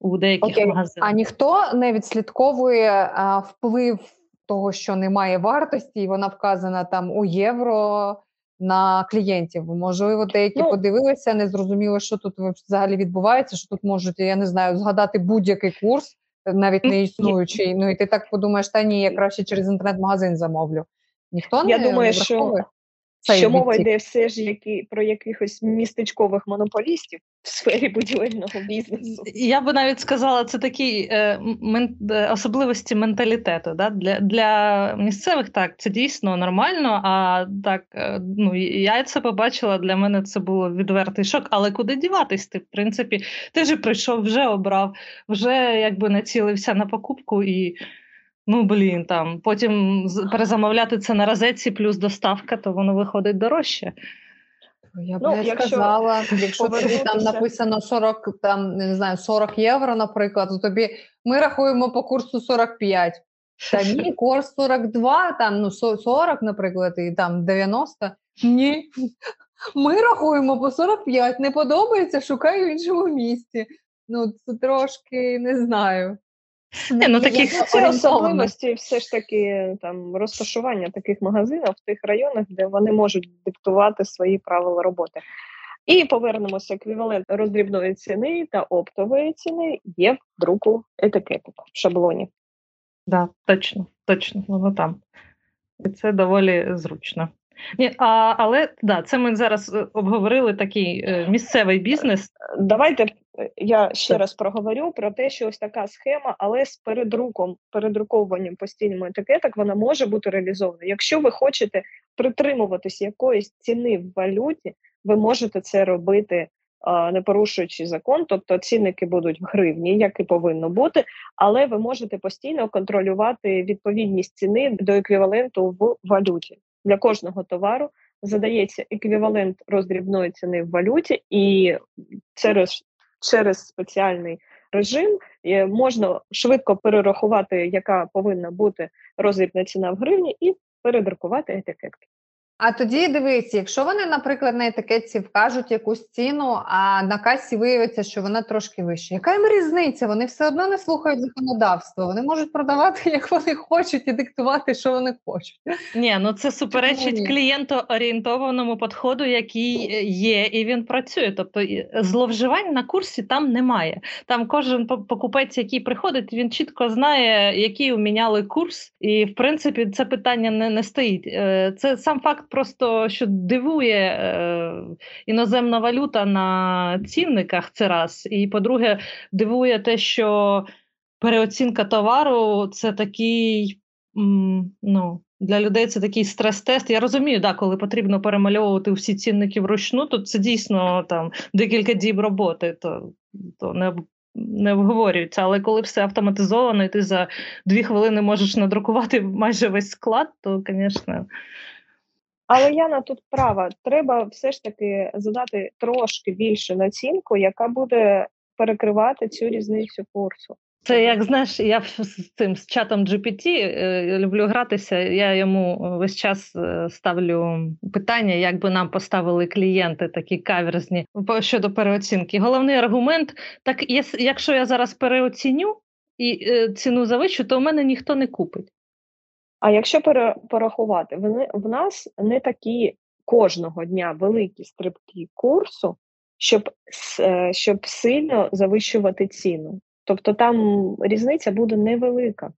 у деяких Окей. магазинах. А ніхто не відслідковує а, вплив того, що немає вартості, і вона вказана там у євро на клієнтів. Можливо, деякі ну, подивилися, не зрозуміли, що тут взагалі відбувається. Що тут можуть, я не знаю, згадати будь-який курс, навіть не існуючий. Ну і ти так подумаєш, та ні, я краще через інтернет-магазин замовлю. Ніхто я не думаю, що що мова йде все ж які про якихось містечкових монополістів в сфері будівельного бізнесу. Я би навіть сказала, це такі е, е, особливості менталітету. Да? Для для місцевих так це дійсно нормально. А так е, ну я це побачила. Для мене це було відвертий шок. Але куди діватись? Ти в принципі ти вже прийшов, вже обрав, вже якби націлився на покупку і. Ну, блін, там потім перезамовляти це на розетці плюс доставка, то воно виходить дорожче. Я б ну, не якщо сказала, якщо тобі там написано 40 там, не знаю, 40 євро, наприклад, то тобі ми рахуємо по курсу 45. Та ні, курс 42, там ну 40, наприклад, і там 90. Ні. Ми рахуємо по 45. Не подобається, шукаю в іншому місці. Ну, це трошки не знаю. Не, ну, таких Це особливості все ж таки там розташування таких магазинів в тих районах, де вони можуть диктувати свої правила роботи. І повернемося еквівалент роздрібної ціни та оптової ціни є в друку етикету в шаблоні. Так, да, точно, точно, воно там. І це доволі зручно. Ні, а, Але да, це ми зараз е, обговорили такий е, місцевий бізнес. Давайте я ще раз проговорю про те, що ось така схема, але з передруком, передруковуванням постійним етикеток, вона може бути реалізована. Якщо ви хочете притримуватись якоїсь ціни в валюті, ви можете це робити. Не порушуючи закон, тобто цінники будуть в гривні, як і повинно бути, але ви можете постійно контролювати відповідність ціни до еквіваленту в валюті для кожного товару. Задається еквівалент роздрібної ціни в валюті, і через через спеціальний режим можна швидко перерахувати, яка повинна бути розрібна ціна в гривні, і передрукувати етикетки. А тоді дивись, якщо вони, наприклад, на етикетці вкажуть якусь ціну, а на касі виявиться, що вона трошки вища. Яка їм різниця? Вони все одно не слухають законодавство. Вони можуть продавати, як вони хочуть, і диктувати, що вони хочуть. Ні, ну це суперечить клієнтоорієнтованому підходу, який є, і він працює. Тобто зловживань на курсі там немає. Там кожен покупець, який приходить, він чітко знає, який уміняли курс, і в принципі це питання не, не стоїть. Е, це сам факт просто що дивує е, іноземна валюта на цінниках, це раз. І по-друге, дивує те, що переоцінка товару це такий. М, ну, для людей це такий стрес-тест. Я розумію, да, коли потрібно перемальовувати всі цінники вручну, то це дійсно там декілька діб роботи, то то не не обговорюється. Але коли все автоматизовано, і ти за дві хвилини можеш надрукувати майже весь склад, то, звісно. Але Яна тут права. Треба все ж таки задати трошки більшу націнку, яка буде перекривати цю різницю курсу. Це як знаєш, я з цим з чатом GPT е, люблю гратися. Я йому весь час е, ставлю питання, як би нам поставили клієнти такі каверзні щодо переоцінки. Головний аргумент: так якщо я зараз переоціню і е, ціну завищу, то в мене ніхто не купить. А якщо порахувати, вони в нас не такі кожного дня великі стрибки курсу, щоб щоб сильно завищувати ціну. Тобто там різниця буде невелика.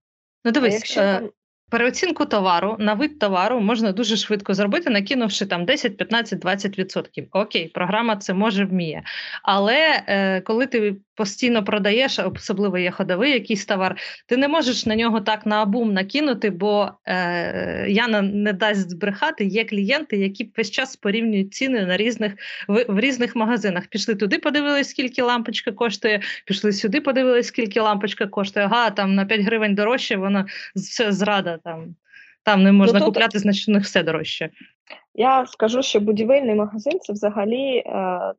Ну, дивись, якщо там... Переоцінку товару на вид товару можна дуже швидко зробити, накинувши там 10, 15, 20%. Окей, програма це може вміє. Але е, коли ти постійно продаєш, особливо є ходовий якийсь товар, ти не можеш на нього так на абум накинути, бо е, Яна не дасть збрехати. Є клієнти, які весь час порівнюють ціни на різних в, в різних магазинах. Пішли туди, подивились, скільки лампочка коштує. Пішли сюди, подивились, скільки лампочка коштує. Ага, там на 5 гривень дорожче, вона все зрада там. Там не можна ну, тут... купляти, значить у них все дорожче. Я скажу, що будівельний магазин це взагалі е,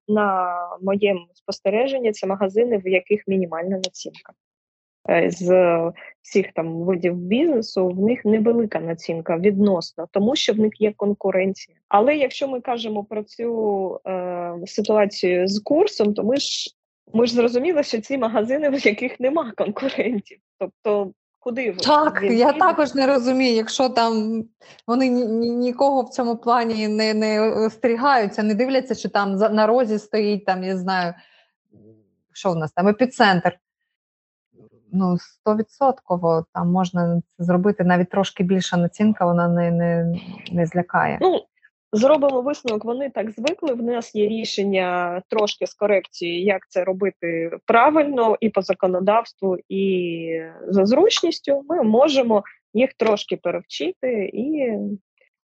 на моєму спостереженні це магазини, в яких мінімальна націнка. Е, з всіх там видів бізнесу в них невелика націнка відносно, тому що в них є конкуренція. Але якщо ми кажемо про цю е, ситуацію з курсом, то ми ж ми ж зрозуміли, що ці магазини, в яких нема конкурентів, тобто Куди так? Він я також не розумію, якщо там вони ні, нікого в цьому плані не не остерігаються, не дивляться, що там на розі стоїть там, я знаю, що в нас там епіцентр. Ну, стовідсотково там можна це зробити навіть трошки більша націнка, вона не не, не злякає. Ну, Зробимо висновок, вони так звикли. В нас є рішення трошки з корекцією, як це робити правильно і по законодавству, і за зручністю. Ми можемо їх трошки перевчити і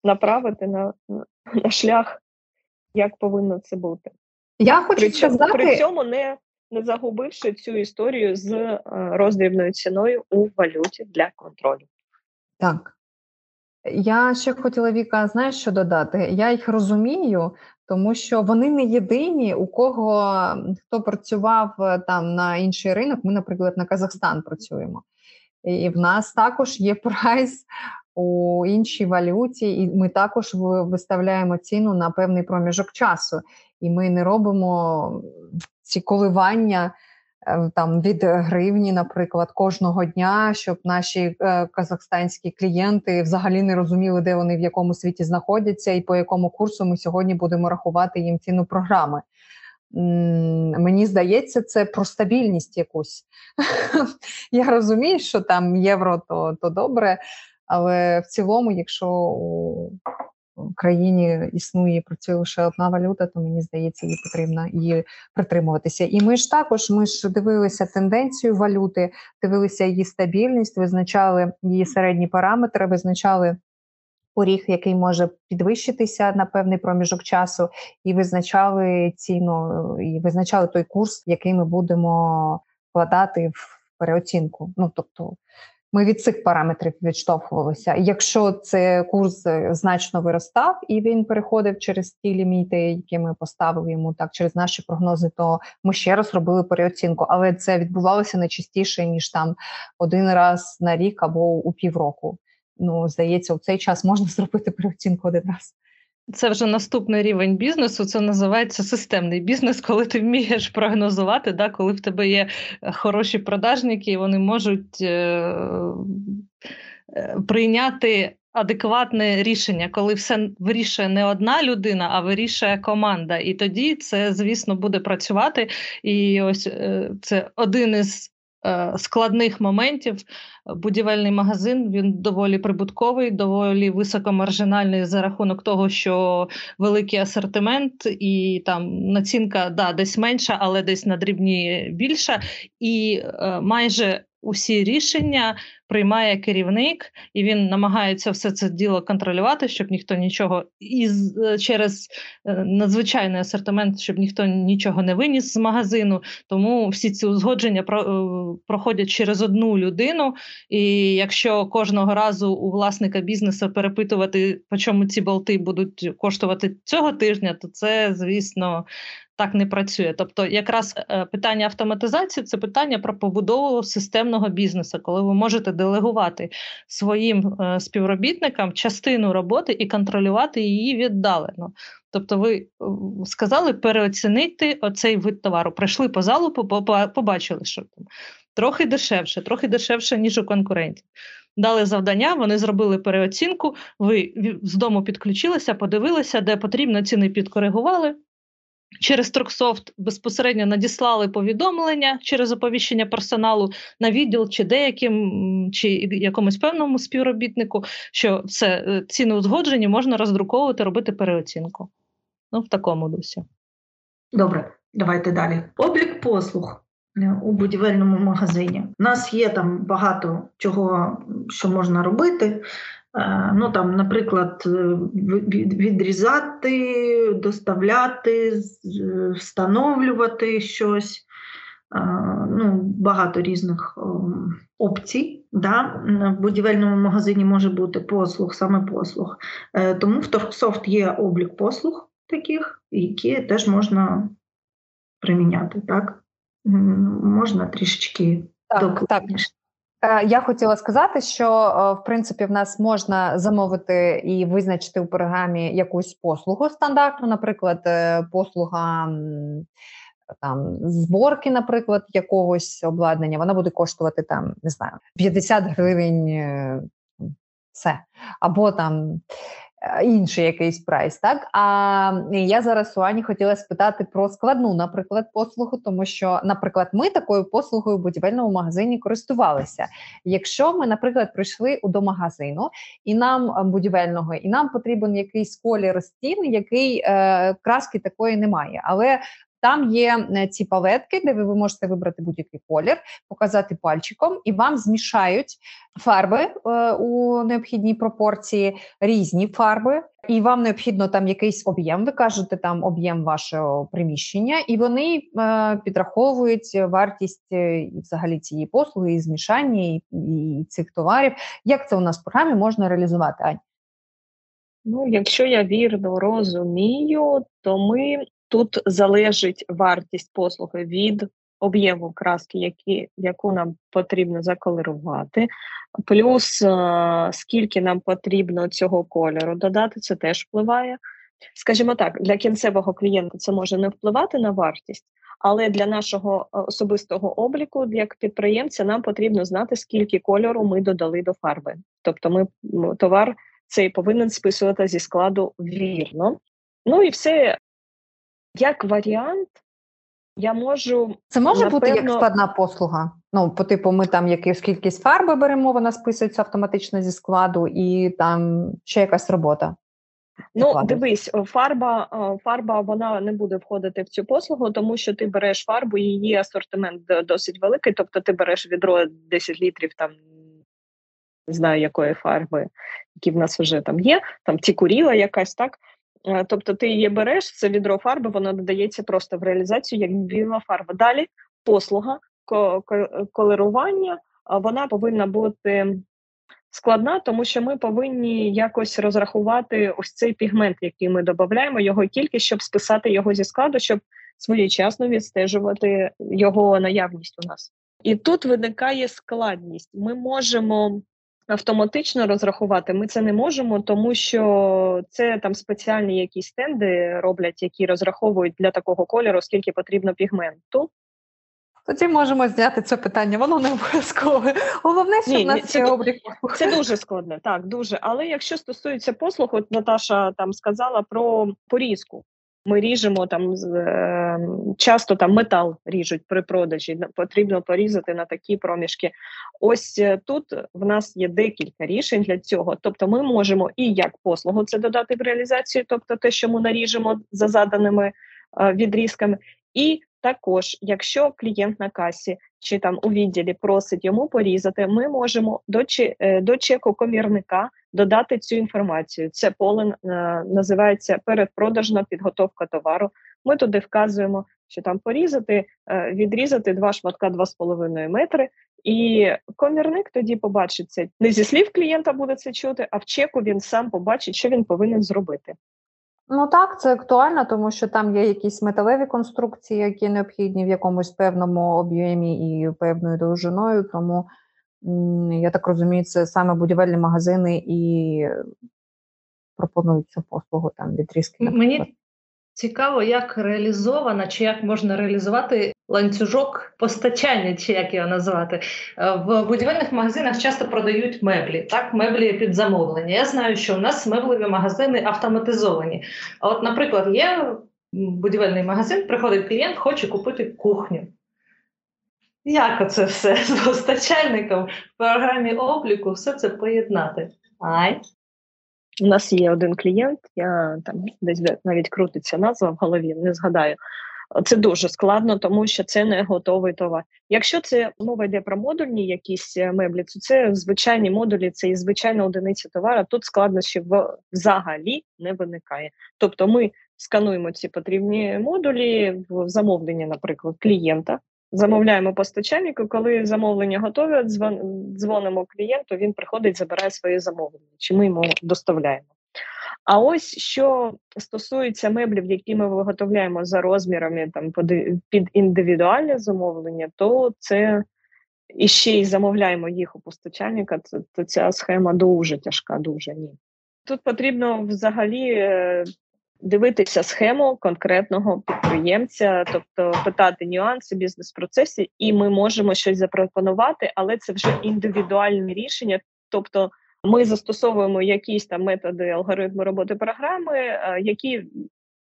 направити на, на шлях, як повинно це бути. Я хочу при, сказати... при цьому не не загубивши цю історію з е, роздрібною ціною у валюті для контролю. Так. Я ще хотіла Віка, знаєш, що додати? Я їх розумію, тому що вони не єдині, у кого хто працював е, там на інший ринок. Ми, наприклад, на Казахстан працюємо, і в нас також є прайс у іншій валюті, і ми також виставляємо ціну на певний проміжок часу, і ми не робимо ці коливання. Е, там від гривні, наприклад, кожного дня, щоб наші е, казахстанські клієнти взагалі не розуміли, де вони в якому світі знаходяться, і по якому курсу ми сьогодні будемо рахувати їм ціну програми. Мені здається, це про стабільність якусь. Я розумію, що там євро то, то добре, але в цілому, якщо в країні існує працює лише одна валюта, то мені здається, їй потрібно її притримуватися. І ми ж також ми ж дивилися тенденцію валюти, дивилися її стабільність, визначали її середні параметри, визначали. Поріг, який може підвищитися на певний проміжок часу, і визначали ціну, і визначали той курс, який ми будемо вкладати в переоцінку. Ну тобто ми від цих параметрів відштовхувалися. Якщо це курс е, значно виростав і він переходив через ті ліміти, які ми поставили йому так через наші прогнози, то ми ще раз робили переоцінку, але це відбувалося не частіше ніж там один раз на рік або у півроку. Ну здається, у цей час можна зробити переоцінку один раз. Це вже наступний рівень бізнесу. Це називається системний бізнес, коли ти вмієш прогнозувати, да, коли в тебе є е, хороші продажники, і вони можуть е, е, прийняти адекватне рішення, коли все вирішує не одна людина, а вирішує команда. І тоді це, звісно, буде працювати. І ось е, це один із складних моментів. Будівельний магазин він доволі прибутковий, доволі високомаржинальний за рахунок того, що великий асортимент і там націнка да, десь менша, але десь на дрібні більша. І е, майже усі рішення приймає керівник, і він намагається все це діло контролювати, щоб ніхто нічого і е, через е, надзвичайний асортимент, щоб ніхто нічого не виніс з магазину. Тому всі ці узгодження е, проходять через одну людину. І якщо кожного разу у власника бізнесу перепитувати, по чому ці болти будуть коштувати цього тижня, то це, звісно, так не працює. Тобто, якраз е, питання автоматизації це питання про побудову системного бізнесу, коли ви можете делегувати своїм е, співробітникам частину роботи і контролювати її віддалено. Тобто, ви е, сказали переоцінити оцей вид товару. Прийшли по залу, побачили, що там трохи дешевше, трохи дешевше, ніж у конкурентів. Дали завдання, вони зробили переоцінку. Ви з дому підключилися, подивилися, де потрібно ціни підкоригували. Через Троксофт безпосередньо надіслали повідомлення через оповіщення персоналу на відділ чи деяким чи якомусь певному співробітнику, що все е, ціни узгоджені, можна роздруковувати, робити переоцінку. Ну, в такому дусі. Добре, давайте далі. Облік послуг е, у будівельному магазині. У нас є там багато чого, що можна робити. Е, ну там, наприклад, е, відрізати, доставляти, встановлювати щось. Е, ну, Багато різних опцій. Да? В будівельному магазині може бути послуг, саме послуг. Тому в Торксофт є облік послуг таких, які теж можна приміняти. Так? Можна трішечки так, так. Е, я хотіла сказати, що е, в принципі в нас можна замовити і визначити у програмі якусь послугу стандартну, наприклад, е, послуга там зборки, наприклад, якогось обладнання, вона буде коштувати там, не знаю, 50 гривень. Все. Або там інший якийсь прайс, так а я зараз у Ані хотіла спитати про складну, наприклад, послугу, тому що, наприклад, ми такою послугою в будівельному магазині користувалися. Якщо ми, наприклад, прийшли до магазину і нам е, будівельного, і нам потрібен якийсь колір стін, який е, краски такої немає, але там є е, ці палетки, де ви можете вибрати будь-який колір, показати пальчиком, і вам змішають фарби е, у необхідній пропорції, різні фарби. І вам необхідно там якийсь об'єм. Ви кажете там об'єм вашого приміщення, і вони е, підраховують вартість е, взагалі цієї послуги, і змішання і, і цих товарів. Як це у нас в програмі можна реалізувати? Ань? Ну, якщо я вірно розумію, то ми Тут залежить вартість послуги від об'єму краски, які, яку нам потрібно заколерувати, плюс е, скільки нам потрібно цього кольору додати, це теж впливає. Скажімо так, для кінцевого клієнта це може не впливати на вартість, але для нашого е, особистого обліку, як підприємця, нам потрібно знати, скільки кольору ми додали до фарби. Тобто, ми товар цей повинен списувати зі складу вірно. Ну і все як варіант, я можу. Це може напевно... бути як складна послуга. Ну, по типу, ми там якусь кількість фарби беремо, вона списується автоматично зі складу, і там ще якась робота. Ну, Закладу. дивись, фарба фарба вона не буде входити в цю послугу, тому що ти береш фарбу, її асортимент досить великий. Тобто ти береш відро 10 літрів там не знаю якої фарби, які в нас вже там є, там тікуріла якась так. Е, тобто ти її береш, це відро фарби, воно додається просто в реалізацію як біла фарба. Далі послуга колерування, вона повинна бути складна, тому що ми повинні якось розрахувати ось цей пігмент, який ми додаємо, його кількість, щоб списати його зі складу, щоб своєчасно відстежувати його наявність у нас. І тут виникає складність. Ми можемо автоматично розрахувати ми це не можемо, тому що це там спеціальні якісь стенди роблять, які розраховують для такого кольору, скільки потрібно пігменту. Тоді можемо зняти це питання, воно не обов'язкове. Головне, що ні, в нас це облік. Це дуже складно, так дуже. Але якщо стосується послуг, от Наташа там сказала про порізку. Ми ріжемо там е, часто там метал ріжуть при продажі. Потрібно порізати на такі проміжки. Ось е, тут в нас є декілька рішень для цього. Тобто, ми можемо і як послугу це додати в реалізацію, тобто те, що ми наріжемо за заданими е, відрізками, і Також, якщо клієнт на касі чи там у відділі просить йому порізати, ми можемо до е, до чеку комірника додати цю інформацію. Це поле е, називається передпродажна підготовка товару. Ми туди вказуємо, що там порізати, е, відрізати два шматка 2,5 метри, і комірник тоді побачить це. Не зі слів клієнта буде це чути, а в чеку він сам побачить, що він повинен зробити. Ну так, це актуально, тому що там є якісь металеві конструкції, які необхідні в якомусь певному об'ємі і певною довжиною. Тому я так розумію, це саме будівельні магазини і пропонують цю послугу там відрізки. Мені Цікаво, як реалізована, чи як можна реалізувати ланцюжок постачання, чи як його назвати. Е, в будівельних магазинах часто продають меблі, так, меблі під замовлення. Я знаю, що у нас меблеві магазини автоматизовані. А от, наприклад, є будівельний магазин, приходить клієнт, хоче купити кухню. Як оце все з постачальником в програмі обліку все це поєднати? Ай? У нас є один клієнт, я там десь навіть крутиться назва в голові, не згадаю. Це дуже складно, тому що це не готовий товар. Якщо це мова йде про модульні якісь е, меблі, то це звичайні модулі, це і звичайна одиниця товару. Тут складнощів взагалі не виникає. Тобто ми скануємо ці потрібні модулі в замовленні, наприклад, клієнта. Замовляємо постачальнику, коли замовлення готове, дзвонимо клієнту, він приходить, забирає своє замовлення, чи ми йому доставляємо. А ось що стосується меблів, які ми виготовляємо за розмірами там під індивідуальне замовлення, то це і ще й замовляємо їх у постачальника, то, ця схема дуже тяжка, дуже ні. Тут потрібно взагалі е, дивитися схему конкретного підприємця, тобто питати нюанси бізнес-процесів, і ми можемо щось запропонувати, але це вже індивідуальні рішення. Тобто ми застосовуємо якісь там методи алгоритми роботи програми, е, які,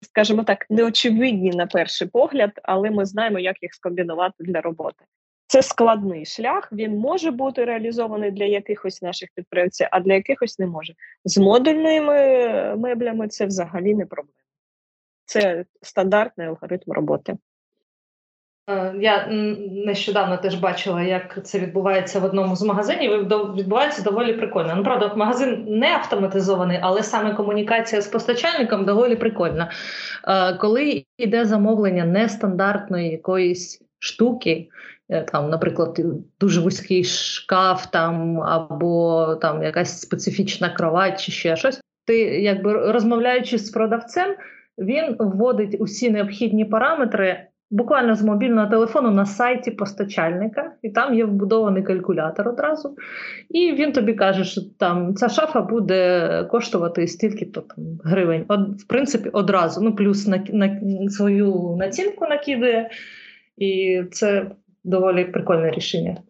скажімо так, неочевидні на перший погляд, але ми знаємо, як їх скомбінувати для роботи. Це складний шлях, він може бути реалізований для якихось наших підприємців, а для якихось не може. З модульними меблями це взагалі не проблема. Це стандартний алгоритм роботи. Е, я нещодавно теж бачила, як це відбувається в одному з магазинів. і Відбувається доволі прикольно. Ну, правда, магазин не автоматизований, але саме комунікація з постачальником доволі прикольна. Е, коли йде замовлення нестандартної якоїсь штуки, Е, там, наприклад, дуже вузький шкаф, там або там якась специфічна кровать чи ще щось. Ти, якби розмовляючи з продавцем, він вводить усі необхідні параметри. Буквально з мобільного телефону на сайті постачальника, і там є вбудований калькулятор одразу. І він тобі каже, що там ця шафа буде коштувати стільки-то там гривень. От, В принципі, одразу. Ну, плюс на, на свою націнку накидає. І це доволі прикольне рішення.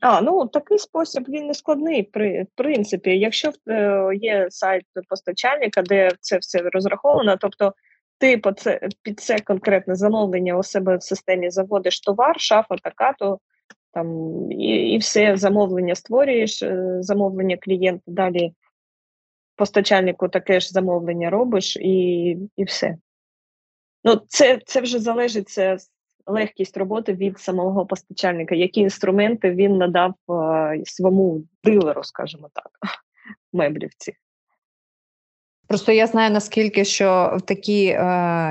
А, ну такий спосіб він не складний. При в принципі, якщо е, є сайт постачальника, де це все розраховано, тобто ти по це під це конкретне замовлення у себе в системі заводиш товар, шафа така, то там і і все замовлення створюєш, е, замовлення клієнта далі постачальнику таке ж замовлення робиш і і все. Ну, Це це вже залежить це легкість роботи від самого постачальника, які інструменти він надав е, своєму дилеру, скажімо так, меблів цих. Просто я знаю наскільки, що в такі, е,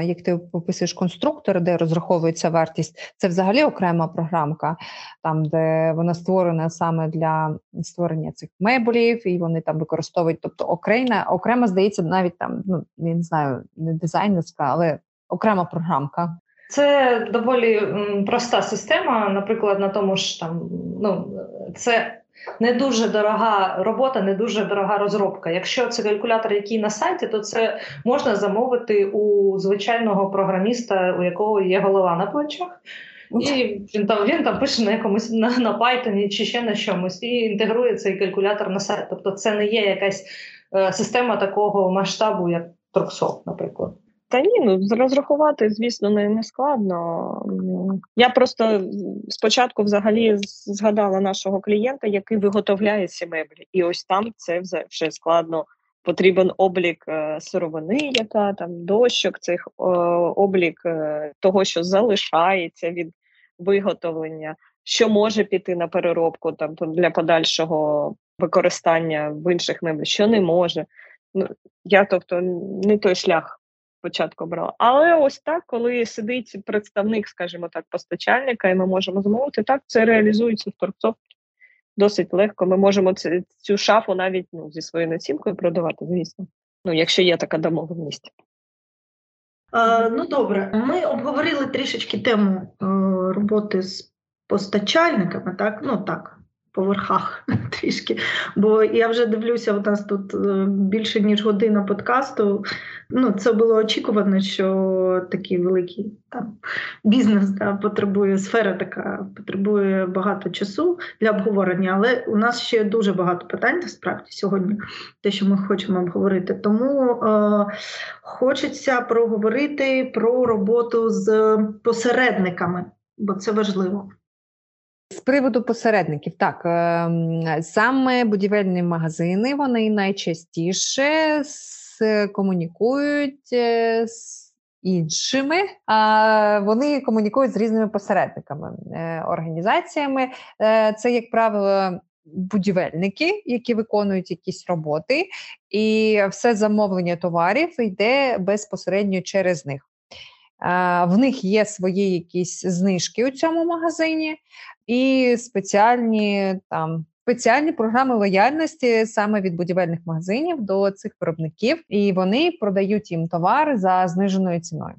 як ти описуєш, конструктори, де розраховується вартість, це взагалі окрема програмка, там де вона створена саме для створення цих меблів, і вони там використовують, тобто окрема, окремо здається, навіть там ну не знаю, не дизайнерська, але окрема програмка. Це доволі проста система. Наприклад, на тому ж там ну це не дуже дорога робота, не дуже дорога розробка. Якщо це калькулятор, який на сайті, то це можна замовити у звичайного програміста, у якого є голова на плечах. І він там він там пише на якомусь на, на Python чи ще на чомусь, і інтегрує цей калькулятор на сайт. Тобто, це не є якась е, система такого масштабу, як Торксофт, наприклад. Та ні, ну розрахувати, звісно, не, не складно. Я просто спочатку взагалі згадала нашого клієнта, який виготовляє ці меблі, і ось там це вже складно потрібен облік е, сировини, яка там дощок, цих облік е, того, що залишається від виготовлення, що може піти на переробку там для подальшого використання в інших меблях, що не може. Ну, Я, тобто, не той шлях спочатку брала. Але ось так, коли сидить представник, скажімо так, постачальника, і ми можемо замовити, так це реалізується в торцовці досить легко. Ми можемо цю, цю шафу навіть ну, зі своєю націнкою продавати, звісно. Ну, якщо є така домовленість. Е, ну добре, ми обговорили трішечки тему е, роботи з постачальниками, так? Ну так, по верхах трішки. Бо я вже дивлюся, у нас тут е, більше ніж година подкасту. Ну, Це було очікувано, що такий великий там бізнес да, потребує, сфера така потребує багато часу для обговорення, але у нас ще дуже багато питань насправді сьогодні, те, що ми хочемо обговорити. Тому е, хочеться проговорити про роботу з посередниками, бо це важливо. З приводу посередників, так ем, саме будівельні магазини вони найчастіше комунікують е, з іншими, а вони комунікують з різними посередниками, е, організаціями. Е, це, як правило, будівельники, які виконують якісь роботи, і все замовлення товарів йде безпосередньо через них. В них є свої якісь знижки у цьому магазині, і спеціальні там спеціальні програми лояльності саме від будівельних магазинів до цих виробників, і вони продають їм товари за зниженою ціною.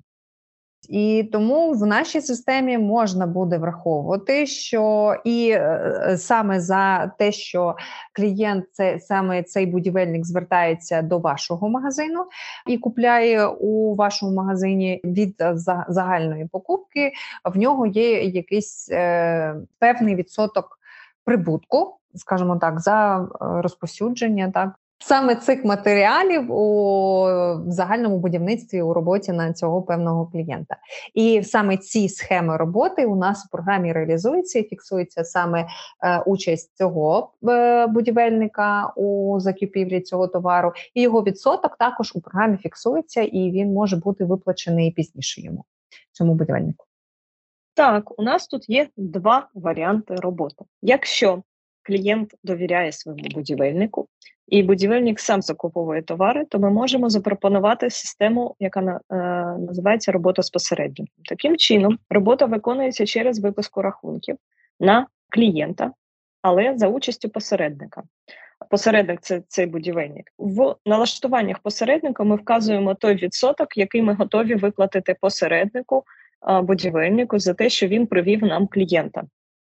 І тому в нашій системі можна буде враховувати, що і е, саме за те, що клієнт, це саме цей будівельник звертається до вашого магазину і купляє у вашому магазині від загальної покупки, в нього є якийсь е, певний відсоток прибутку, скажімо так, за е, розпосюдження так саме цих матеріалів у загальному будівництві у роботі на цього певного клієнта. І саме ці схеми роботи у нас у програмі реалізуються і фіксується саме е, участь цього е, будівельника у закупівлі цього товару, і його відсоток також у програмі фіксується, і він може бути виплачений пізніше йому цьому будівельнику. Так, у нас тут є два варіанти роботи. Якщо клієнт довіряє своєму будівельнику, і будівельник сам закуповує товари, то ми можемо запропонувати систему, яка е, називається робота з посередником. Таким чином, робота виконується через виписку рахунків на клієнта, але за участю посередника. Посередник це цей будівельник. В налаштуваннях посередника ми вказуємо той відсоток, який ми готові виплатити посереднику, будівельнику за те, що він привів нам клієнта.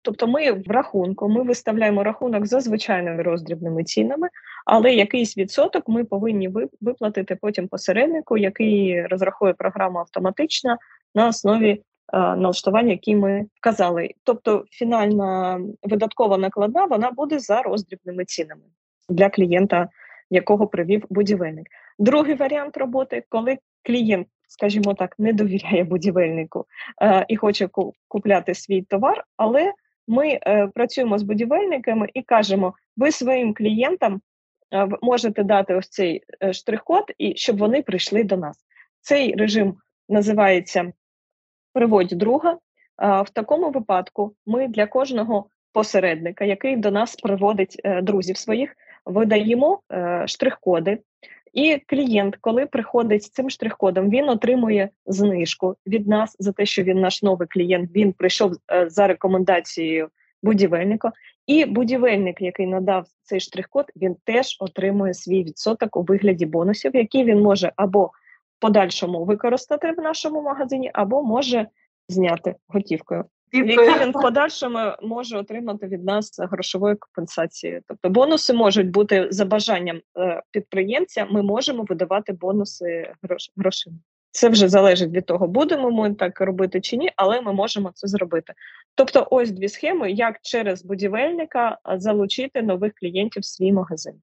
Тобто ми в рахунку, ми виставляємо рахунок за звичайними роздрібними цінами, але якийсь відсоток ми повинні виплатити потім посереднику, який розрахує програму автоматично на основі е, налаштування, які ми вказали. Тобто фінальна видаткова накладна вона буде за роздрібними цінами для клієнта, якого привів будівельник. Другий варіант роботи, коли клієнт, скажімо так, не довіряє будівельнику е, і хоче купляти свій товар, але ми е, працюємо з будівельниками і кажемо: ви своїм клієнтам е, можете дати ось цей е, штрих-код, і щоб вони прийшли до нас. Цей режим називається Приводь друга. Е, в такому випадку ми для кожного посередника, який до нас приводить е, друзів своїх, видаємо е, штрих-коди. І клієнт, коли приходить з цим штрих-кодом, він отримує знижку від нас за те, що він наш новий клієнт. Він прийшов е, за рекомендацією будівельника. І будівельник, який надав цей штрих-код, він теж отримує свій відсоток у вигляді бонусів, які він може або в подальшому використати в нашому магазині, або може зняти готівкою які він в подальшому може отримати від нас грошовою компенсацією. Тобто бонуси можуть бути за бажанням е, підприємця. Ми можемо видавати бонуси грошима. Це вже залежить від того, будемо ми так робити чи ні, але ми можемо це зробити. Тобто, ось дві схеми, як через будівельника залучити нових клієнтів в свій магазин.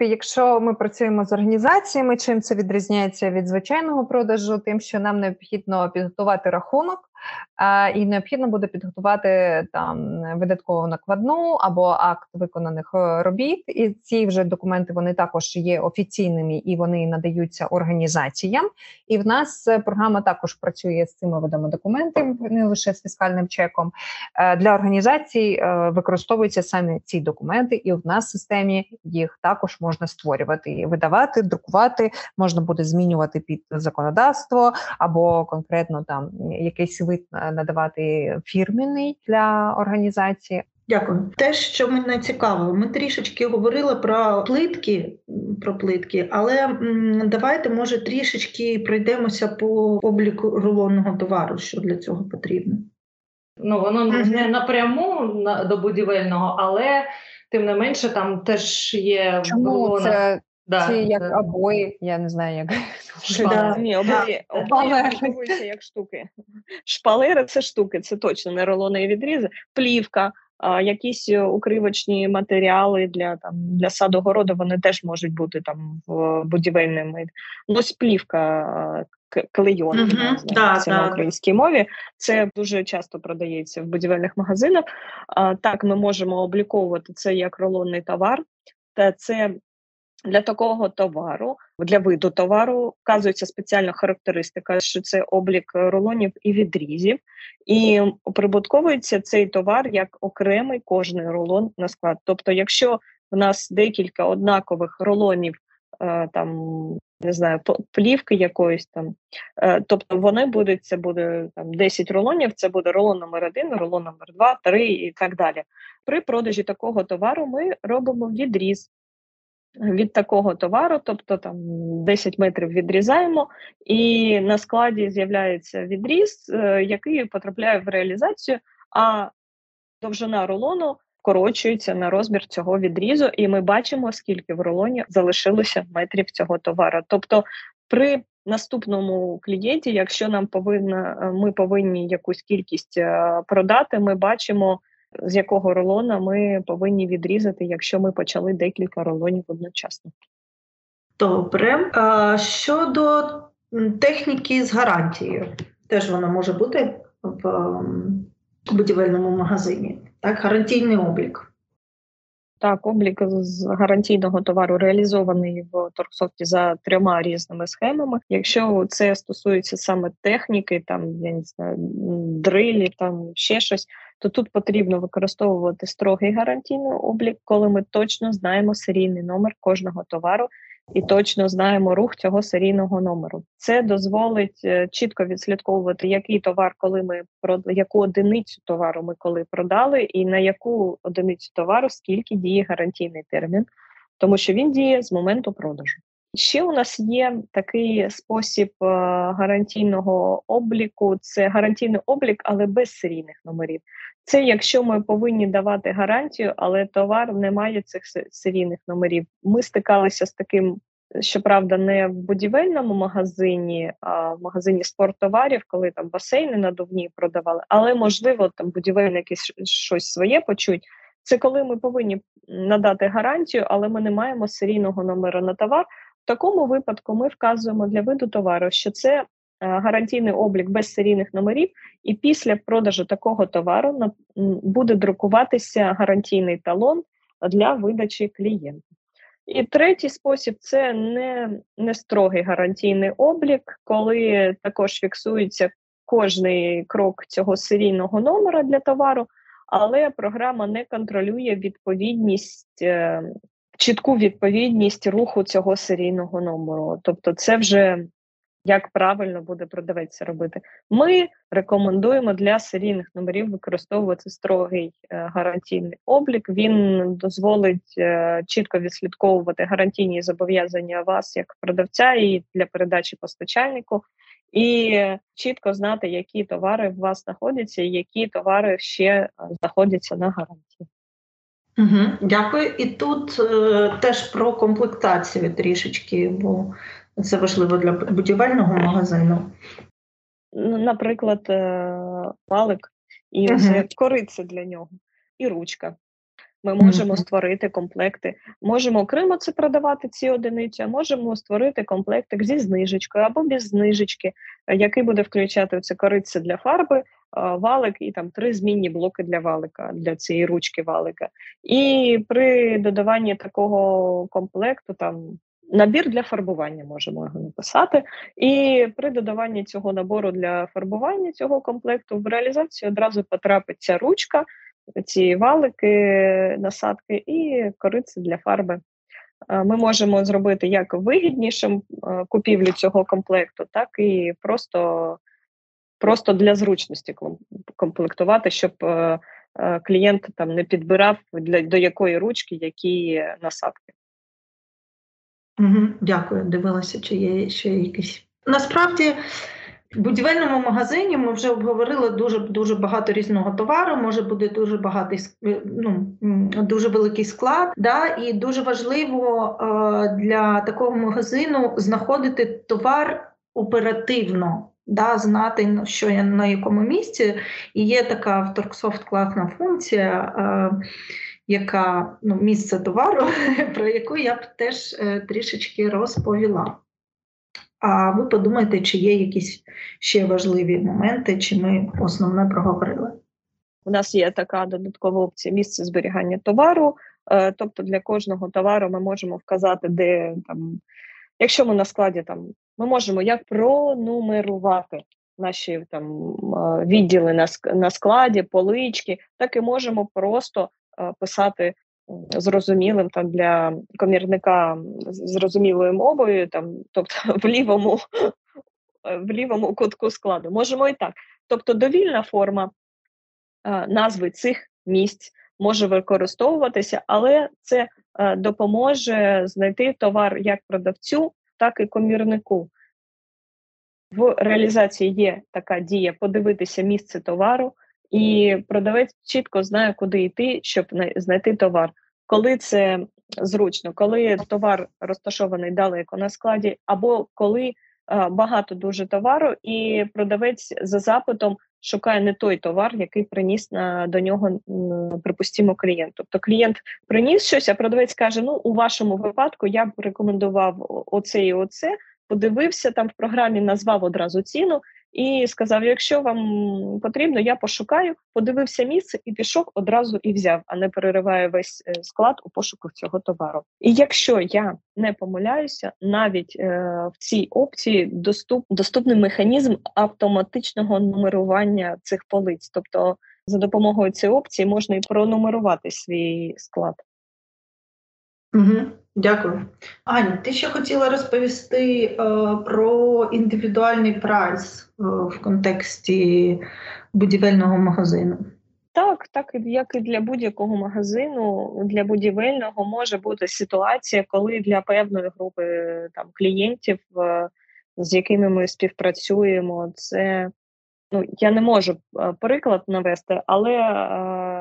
Якщо ми працюємо з організаціями, чим це відрізняється від звичайного продажу, тим, що нам необхідно підготувати рахунок, і необхідно буде підготувати там видаткову накладну або акт виконаних е, робіт. І ці вже документи вони також є офіційними і вони надаються організаціям. І в нас е, програма також працює з цими видами документів, не лише з фіскальним чеком. Е, для організацій використовуються саме ці документи, і в нас в системі їх також можна створювати, видавати, друкувати, можна буде змінювати під законодавство або конкретно там якийсь вид надавати фірменний для організації. Дякую. Те, що мене цікаво, ми трішечки говорили про плитки, про плитки, але м, давайте, може, трішечки пройдемося по обліку рулонного товару, що для цього потрібно. Ну, воно mm-hmm. не напряму до будівельного, але тим не менше там теж є Чому рулона. це Да, Ці як да. обої, я не знаю, як да. Ні, обої обої як штуки. Шпалери це штуки, це точно не рулони і відрізи, плівка, а, якісь укривочні матеріали для там для садогороду, вони теж можуть бути там в будівельними. Ну, ось плівка клейон uh-huh. да, да. на українській мові. Це дуже часто продається в будівельних магазинах. А, Так, ми можемо обліковувати це як рулонний товар, та це для такого товару, для виду товару, вказується спеціальна характеристика, що це облік рулонів і відрізів, і прибутковується цей товар як окремий кожний рулон на склад. Тобто, якщо в нас декілька однакових рулонів, е, там не знаю, плівки якоїсь там, е, тобто вони будуть, це буде там 10 рулонів, це буде рулон номер 1 рулон номер 2 3 і так далі. При продажі такого товару ми робимо відріз від такого товару, тобто там 10 метрів відрізаємо, і на складі з'являється відріз, е, який потрапляє в реалізацію, а довжина рулону вкорочується на розмір цього відрізу, і ми бачимо, скільки в рулоні залишилося метрів цього товару. Тобто, при наступному клієнті, якщо нам повинна, е, ми повинні якусь кількість е, продати, ми бачимо з якого рулона ми повинні відрізати, якщо ми почали декілька рулонів одночасно. Добре. А Щодо техніки з гарантією, теж вона може бути в будівельному магазині. Так, гарантійний облік. Так, облік з гарантійного товару реалізований в торгсофті за трьома різними схемами. Якщо це стосується саме техніки, там я не знаю, дрилі, там ще щось, то тут потрібно використовувати строгий гарантійний облік, коли ми точно знаємо серійний номер кожного товару і точно знаємо рух цього серійного номеру. Це дозволить е, чітко відслідковувати, який товар, коли ми яку одиницю товару ми коли продали, і на яку одиницю товару скільки діє гарантійний термін, тому що він діє з моменту продажу. Ще у нас є такий спосіб е, гарантійного обліку: це гарантійний облік, але без серійних номерів. Це якщо ми повинні давати гарантію, але товар не має цих серійних номерів. Ми стикалися з таким, щоправда, не в будівельному магазині, а в магазині спорттоварів, коли там басейни надувні продавали, але можливо там будівельники щось своє почуть. Це коли ми повинні надати гарантію, але ми не маємо серійного номера на товар. В такому випадку ми вказуємо для виду товару, що це Е, гарантійний облік без серійних номерів, і після продажу такого товару буде друкуватися гарантійний талон для видачі клієнта. І третій спосіб це не, не строгий гарантійний облік, коли також фіксується кожний крок цього серійного номера для товару, але програма не контролює відповідність. Чітку відповідність руху цього серійного номеру, тобто, це вже як правильно буде продавець робити. Ми рекомендуємо для серійних номерів використовувати строгий е, гарантійний облік. Він дозволить е, чітко відслідковувати гарантійні зобов'язання вас як продавця і для передачі постачальнику, і чітко знати, які товари в вас знаходяться, і які товари ще е, знаходяться на гарантії. Угу, Дякую. І тут е, теж про комплектацію трішечки, бо це важливо для будівельного магазину. Ну, наприклад, е, валик і uh-huh. кориця для нього, і ручка. Ми можемо створити комплекти. Можемо окремо це продавати ці одиниці, а можемо створити комплектик зі знижечкою або без знижечки, який буде включати це кориця для фарби, валик і там три змінні блоки для валика, для цієї ручки валика. І при додаванні такого комплекту там. Набір для фарбування можемо його написати, і при додаванні цього набору для фарбування цього комплекту в реалізацію одразу потрапиться ручка, ці валики, насадки і кориці для фарби. Ми можемо зробити як вигіднішим купівлю цього комплекту, так і просто просто для зручності комплектувати, щоб клієнт там не підбирав для до якої ручки які насадки. Угу, Дякую, дивилася, чи є ще якісь. Насправді в будівельному магазині ми вже обговорили дуже дуже багато різного товару. Може бути дуже багатий ну, дуже великий склад. Да? І дуже важливо е, для такого магазину знаходити товар оперативно. Да, знати, що я на якому місці, і є така в Торксофт класна функція, е, яка ну, місце товару, про яку я б теж е, трішечки розповіла. А ви подумайте, чи є якісь ще важливі моменти, чи ми основне проговорили. У нас є така додаткова опція місце зберігання товару. Е, тобто для кожного товару ми можемо вказати, де там, якщо ми на складі там, ми можемо як пронумерувати наші там е, відділи на на складі, полички, так і можемо просто е, писати зрозумілим там для комірника зрозумілою мовою, там, тобто в лівому в лівому кутку складу. Можемо і так. Тобто довільна форма назви цих місць може використовуватися, але це допоможе знайти товар як продавцю, так і комірнику. В реалізації є така дія подивитися місце товару, і продавець чітко знає, куди йти, щоб знайти товар. Коли це зручно, коли товар розташований далеко на складі, або коли багато дуже товару, і продавець за запитом шукає не той товар, який приніс на до нього припустимо клієнт. Тобто клієнт приніс щось, а продавець каже: Ну, у вашому випадку я б рекомендував оце і оце. Подивився там в програмі, назвав одразу ціну і сказав: якщо вам потрібно, я пошукаю, подивився місце і пішов одразу і взяв, а не перериває весь е, склад у пошуку цього товару. І якщо я не помиляюся, навіть е, в цій опції доступ, доступний механізм автоматичного нумерування цих полиць, тобто за допомогою цієї опції можна і пронумерувати свій склад. Угу, Дякую. Аня, ти ще хотіла розповісти е, про індивідуальний прайс е, в контексті будівельного магазину. Так, так як і для будь-якого магазину, для будівельного може бути ситуація, коли для певної групи там клієнтів, е, з якими ми співпрацюємо, це ну я не можу е, приклад навести, але е,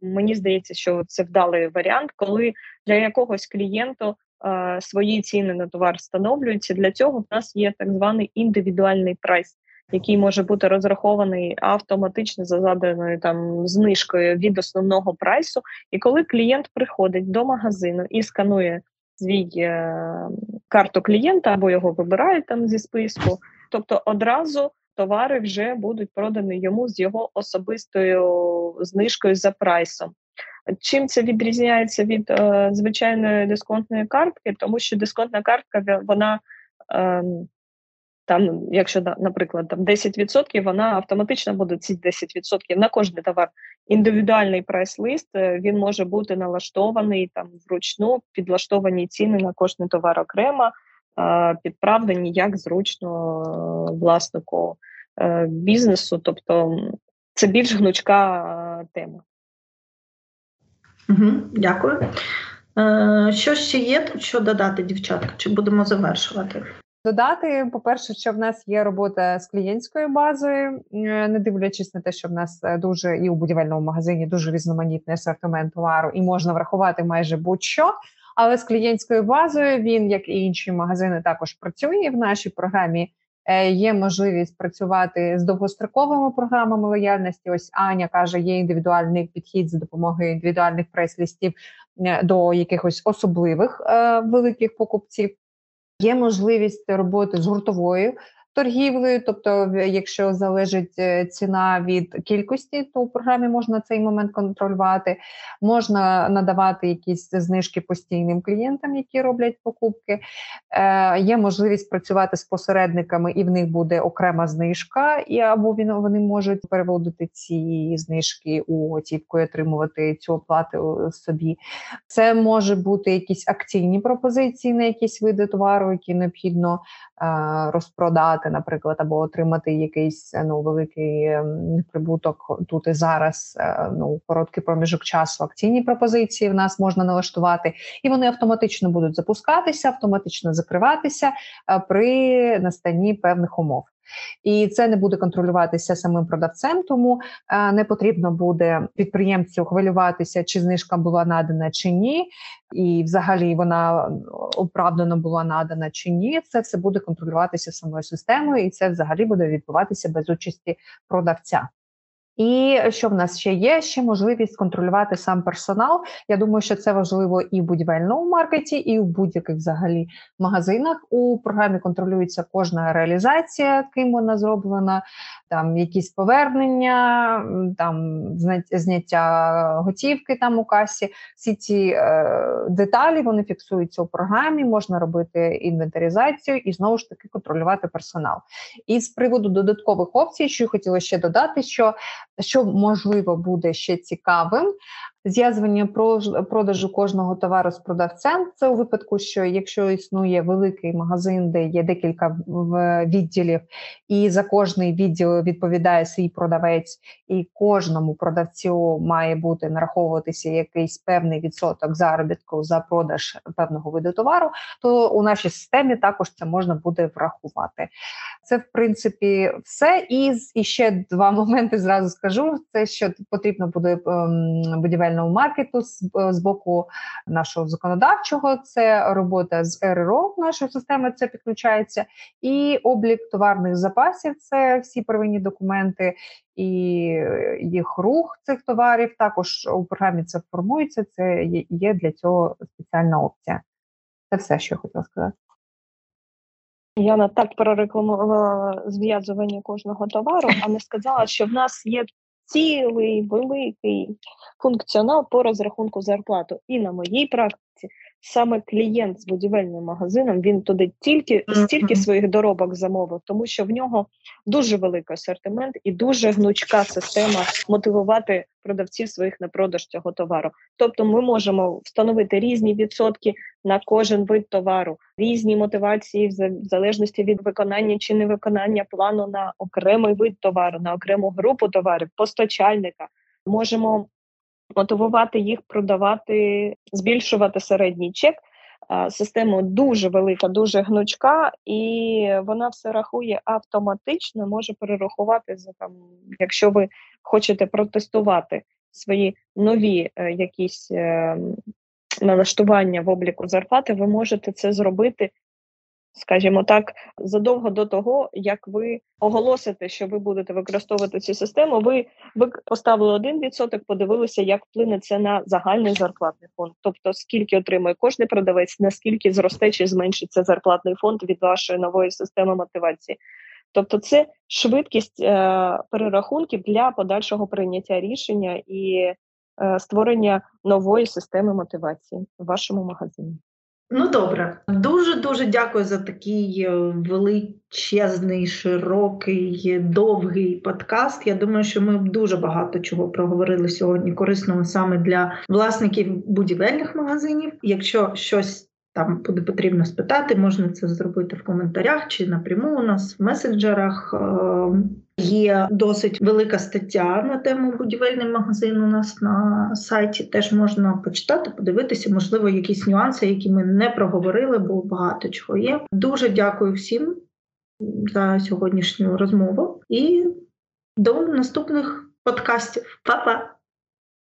мені здається, що це вдалий варіант, коли для якогось клієнту е, свої ціни на товар встановлюються. Для цього в нас є так званий індивідуальний прайс. Який може бути розрахований автоматично за заданою там знижкою від основного прайсу, і коли клієнт приходить до магазину і сканує свій е, карту клієнта або його вибирають там зі списку, тобто одразу товари вже будуть продані йому з його особистою знижкою за прайсом. Чим це відрізняється від е, звичайної дисконтної картки, тому що дисконтна картка, вона е, там, якщо наприклад, там 10%, вона автоматично буде ці 10% на кожний товар. Індивідуальний прайс-лист е, він може бути налаштований там вручну, підлаштовані ціни на кожний товар окремо, е, підправлені як зручно е, власнику Е, бізнесу, тобто це більш гнучка е, тема. Угу, Дякую. Що ще є що додати, дівчатка? Чи будемо завершувати? Додати, по-перше, що в нас є робота з клієнтською базою, не дивлячись на те, що в нас дуже і у будівельному магазині дуже різноманітний асортимент товару, і можна врахувати майже будь-що. Але з клієнтською базою він, як і інші магазини, також працює в нашій програмі Е, є можливість працювати з довгостроковими програмами лояльності. Ось Аня каже, є індивідуальний підхід за допомогою індивідуальних прес-лістів е, до якихось особливих е, великих покупців. Є можливість роботи з гуртовою торгівлею. Тобто, якщо залежить е, ціна від кількості, то у програмі можна цей момент контролювати. Можна надавати якісь знижки постійним клієнтам, які роблять покупки. Е, Є можливість працювати з посередниками, і в них буде окрема знижка, і або вони можуть переводити ці знижки у готівку і отримувати цю оплату собі. Це може бути якісь акційні пропозиції на якісь види товару, які необхідно е, розпродати працювати, наприклад, або отримати якийсь ну великий ем, прибуток тут і зараз. Е, ну короткий проміжок часу. Акційні пропозиції в нас можна налаштувати, і вони автоматично будуть запускатися, автоматично закриватися е, при настанні певних умов. І це не буде контролюватися самим продавцем, тому е, не потрібно буде підприємцю хвилюватися, чи знижка була надана чи ні, і взагалі вона оправдано була надана чи ні. Це все буде контролюватися самою системою, і це взагалі буде відбуватися без участі продавця. І що в нас ще є? Ще можливість контролювати сам персонал. Я думаю, що це важливо і в будівельному маркеті, і в будь-яких взагалі магазинах. У програмі контролюється кожна реалізація, ким вона зроблена, там якісь повернення, там зняття готівки там у касі. Всі ці е, деталі вони фіксуються у програмі. Можна робити інвентаризацію і знову ж таки контролювати персонал. І з приводу додаткових опцій, що хотіла ще додати, що що можливо буде ще цікавим, зв'язування продажу кожного товару з продавцем. Це у випадку, що якщо існує великий магазин, де є декілька відділів, і за кожний відділ відповідає свій продавець, і кожному продавцю має бути нараховуватися якийсь певний відсоток заробітку за продаж певного виду товару, то у нашій системі також це можна буде врахувати. Це в принципі все. І, ще два моменти зразу скажу: це що потрібно буде ем, будівельна соціального маркету е, з боку нашого законодавчого, це робота з РРО нашої системи. Це підключається, і облік товарних запасів це всі первинні документи. І їх рух цих товарів також у програмі це формується. Це є для цього спеціальна опція. Це все, що я хотіла сказати. Яна так прорекламувала зв'язування кожного товару, а не сказала, що в нас є цілий великий функціонал по розрахунку зарплату. І на моїй практиці саме клієнт з будівельним магазином він туди тільки стільки своїх доробок замовив, тому що в нього дуже великий асортимент і дуже гнучка система мотивувати продавців своїх на продаж цього товару. Тобто, ми можемо встановити різні відсотки на кожен вид товару, різні мотивації в залежності від виконання чи невиконання плану на окремий вид товару, на окрему групу товарів, постачальника. Можемо мотивувати їх продавати, збільшувати середній чек. Система дуже велика, дуже гнучка, і вона все рахує автоматично, може перерахувати за там, якщо ви хочете протестувати свої нові е, якісь е, налаштування в обліку зарплати, ви можете це зробити скажімо так, задовго до того, як ви оголосите, що ви будете використовувати цю систему, ви ви поставили один відсоток, подивилися, як вплине це на загальний зарплатний фонд, тобто скільки отримує кожний продавець, наскільки зросте чи зменшиться зарплатний фонд від вашої нової системи мотивації. Тобто, це швидкість е, перерахунків для подальшого прийняття рішення і е, створення нової системи мотивації в вашому магазині. Ну добре, дуже дуже дякую за такий е, величезний, широкий, довгий подкаст. Я думаю, що ми дуже багато чого проговорили сьогодні корисного саме для власників будівельних магазинів. Якщо щось там буде потрібно спитати, можна це зробити в коментарях чи напряму у нас в месенджерах. Е, є досить велика стаття на тему будівельний магазин. У нас на сайті теж можна почитати, подивитися, можливо, якісь нюанси, які ми не проговорили, бо багато чого є. Дуже дякую всім за сьогоднішню розмову і до наступних подкастів. Па-па!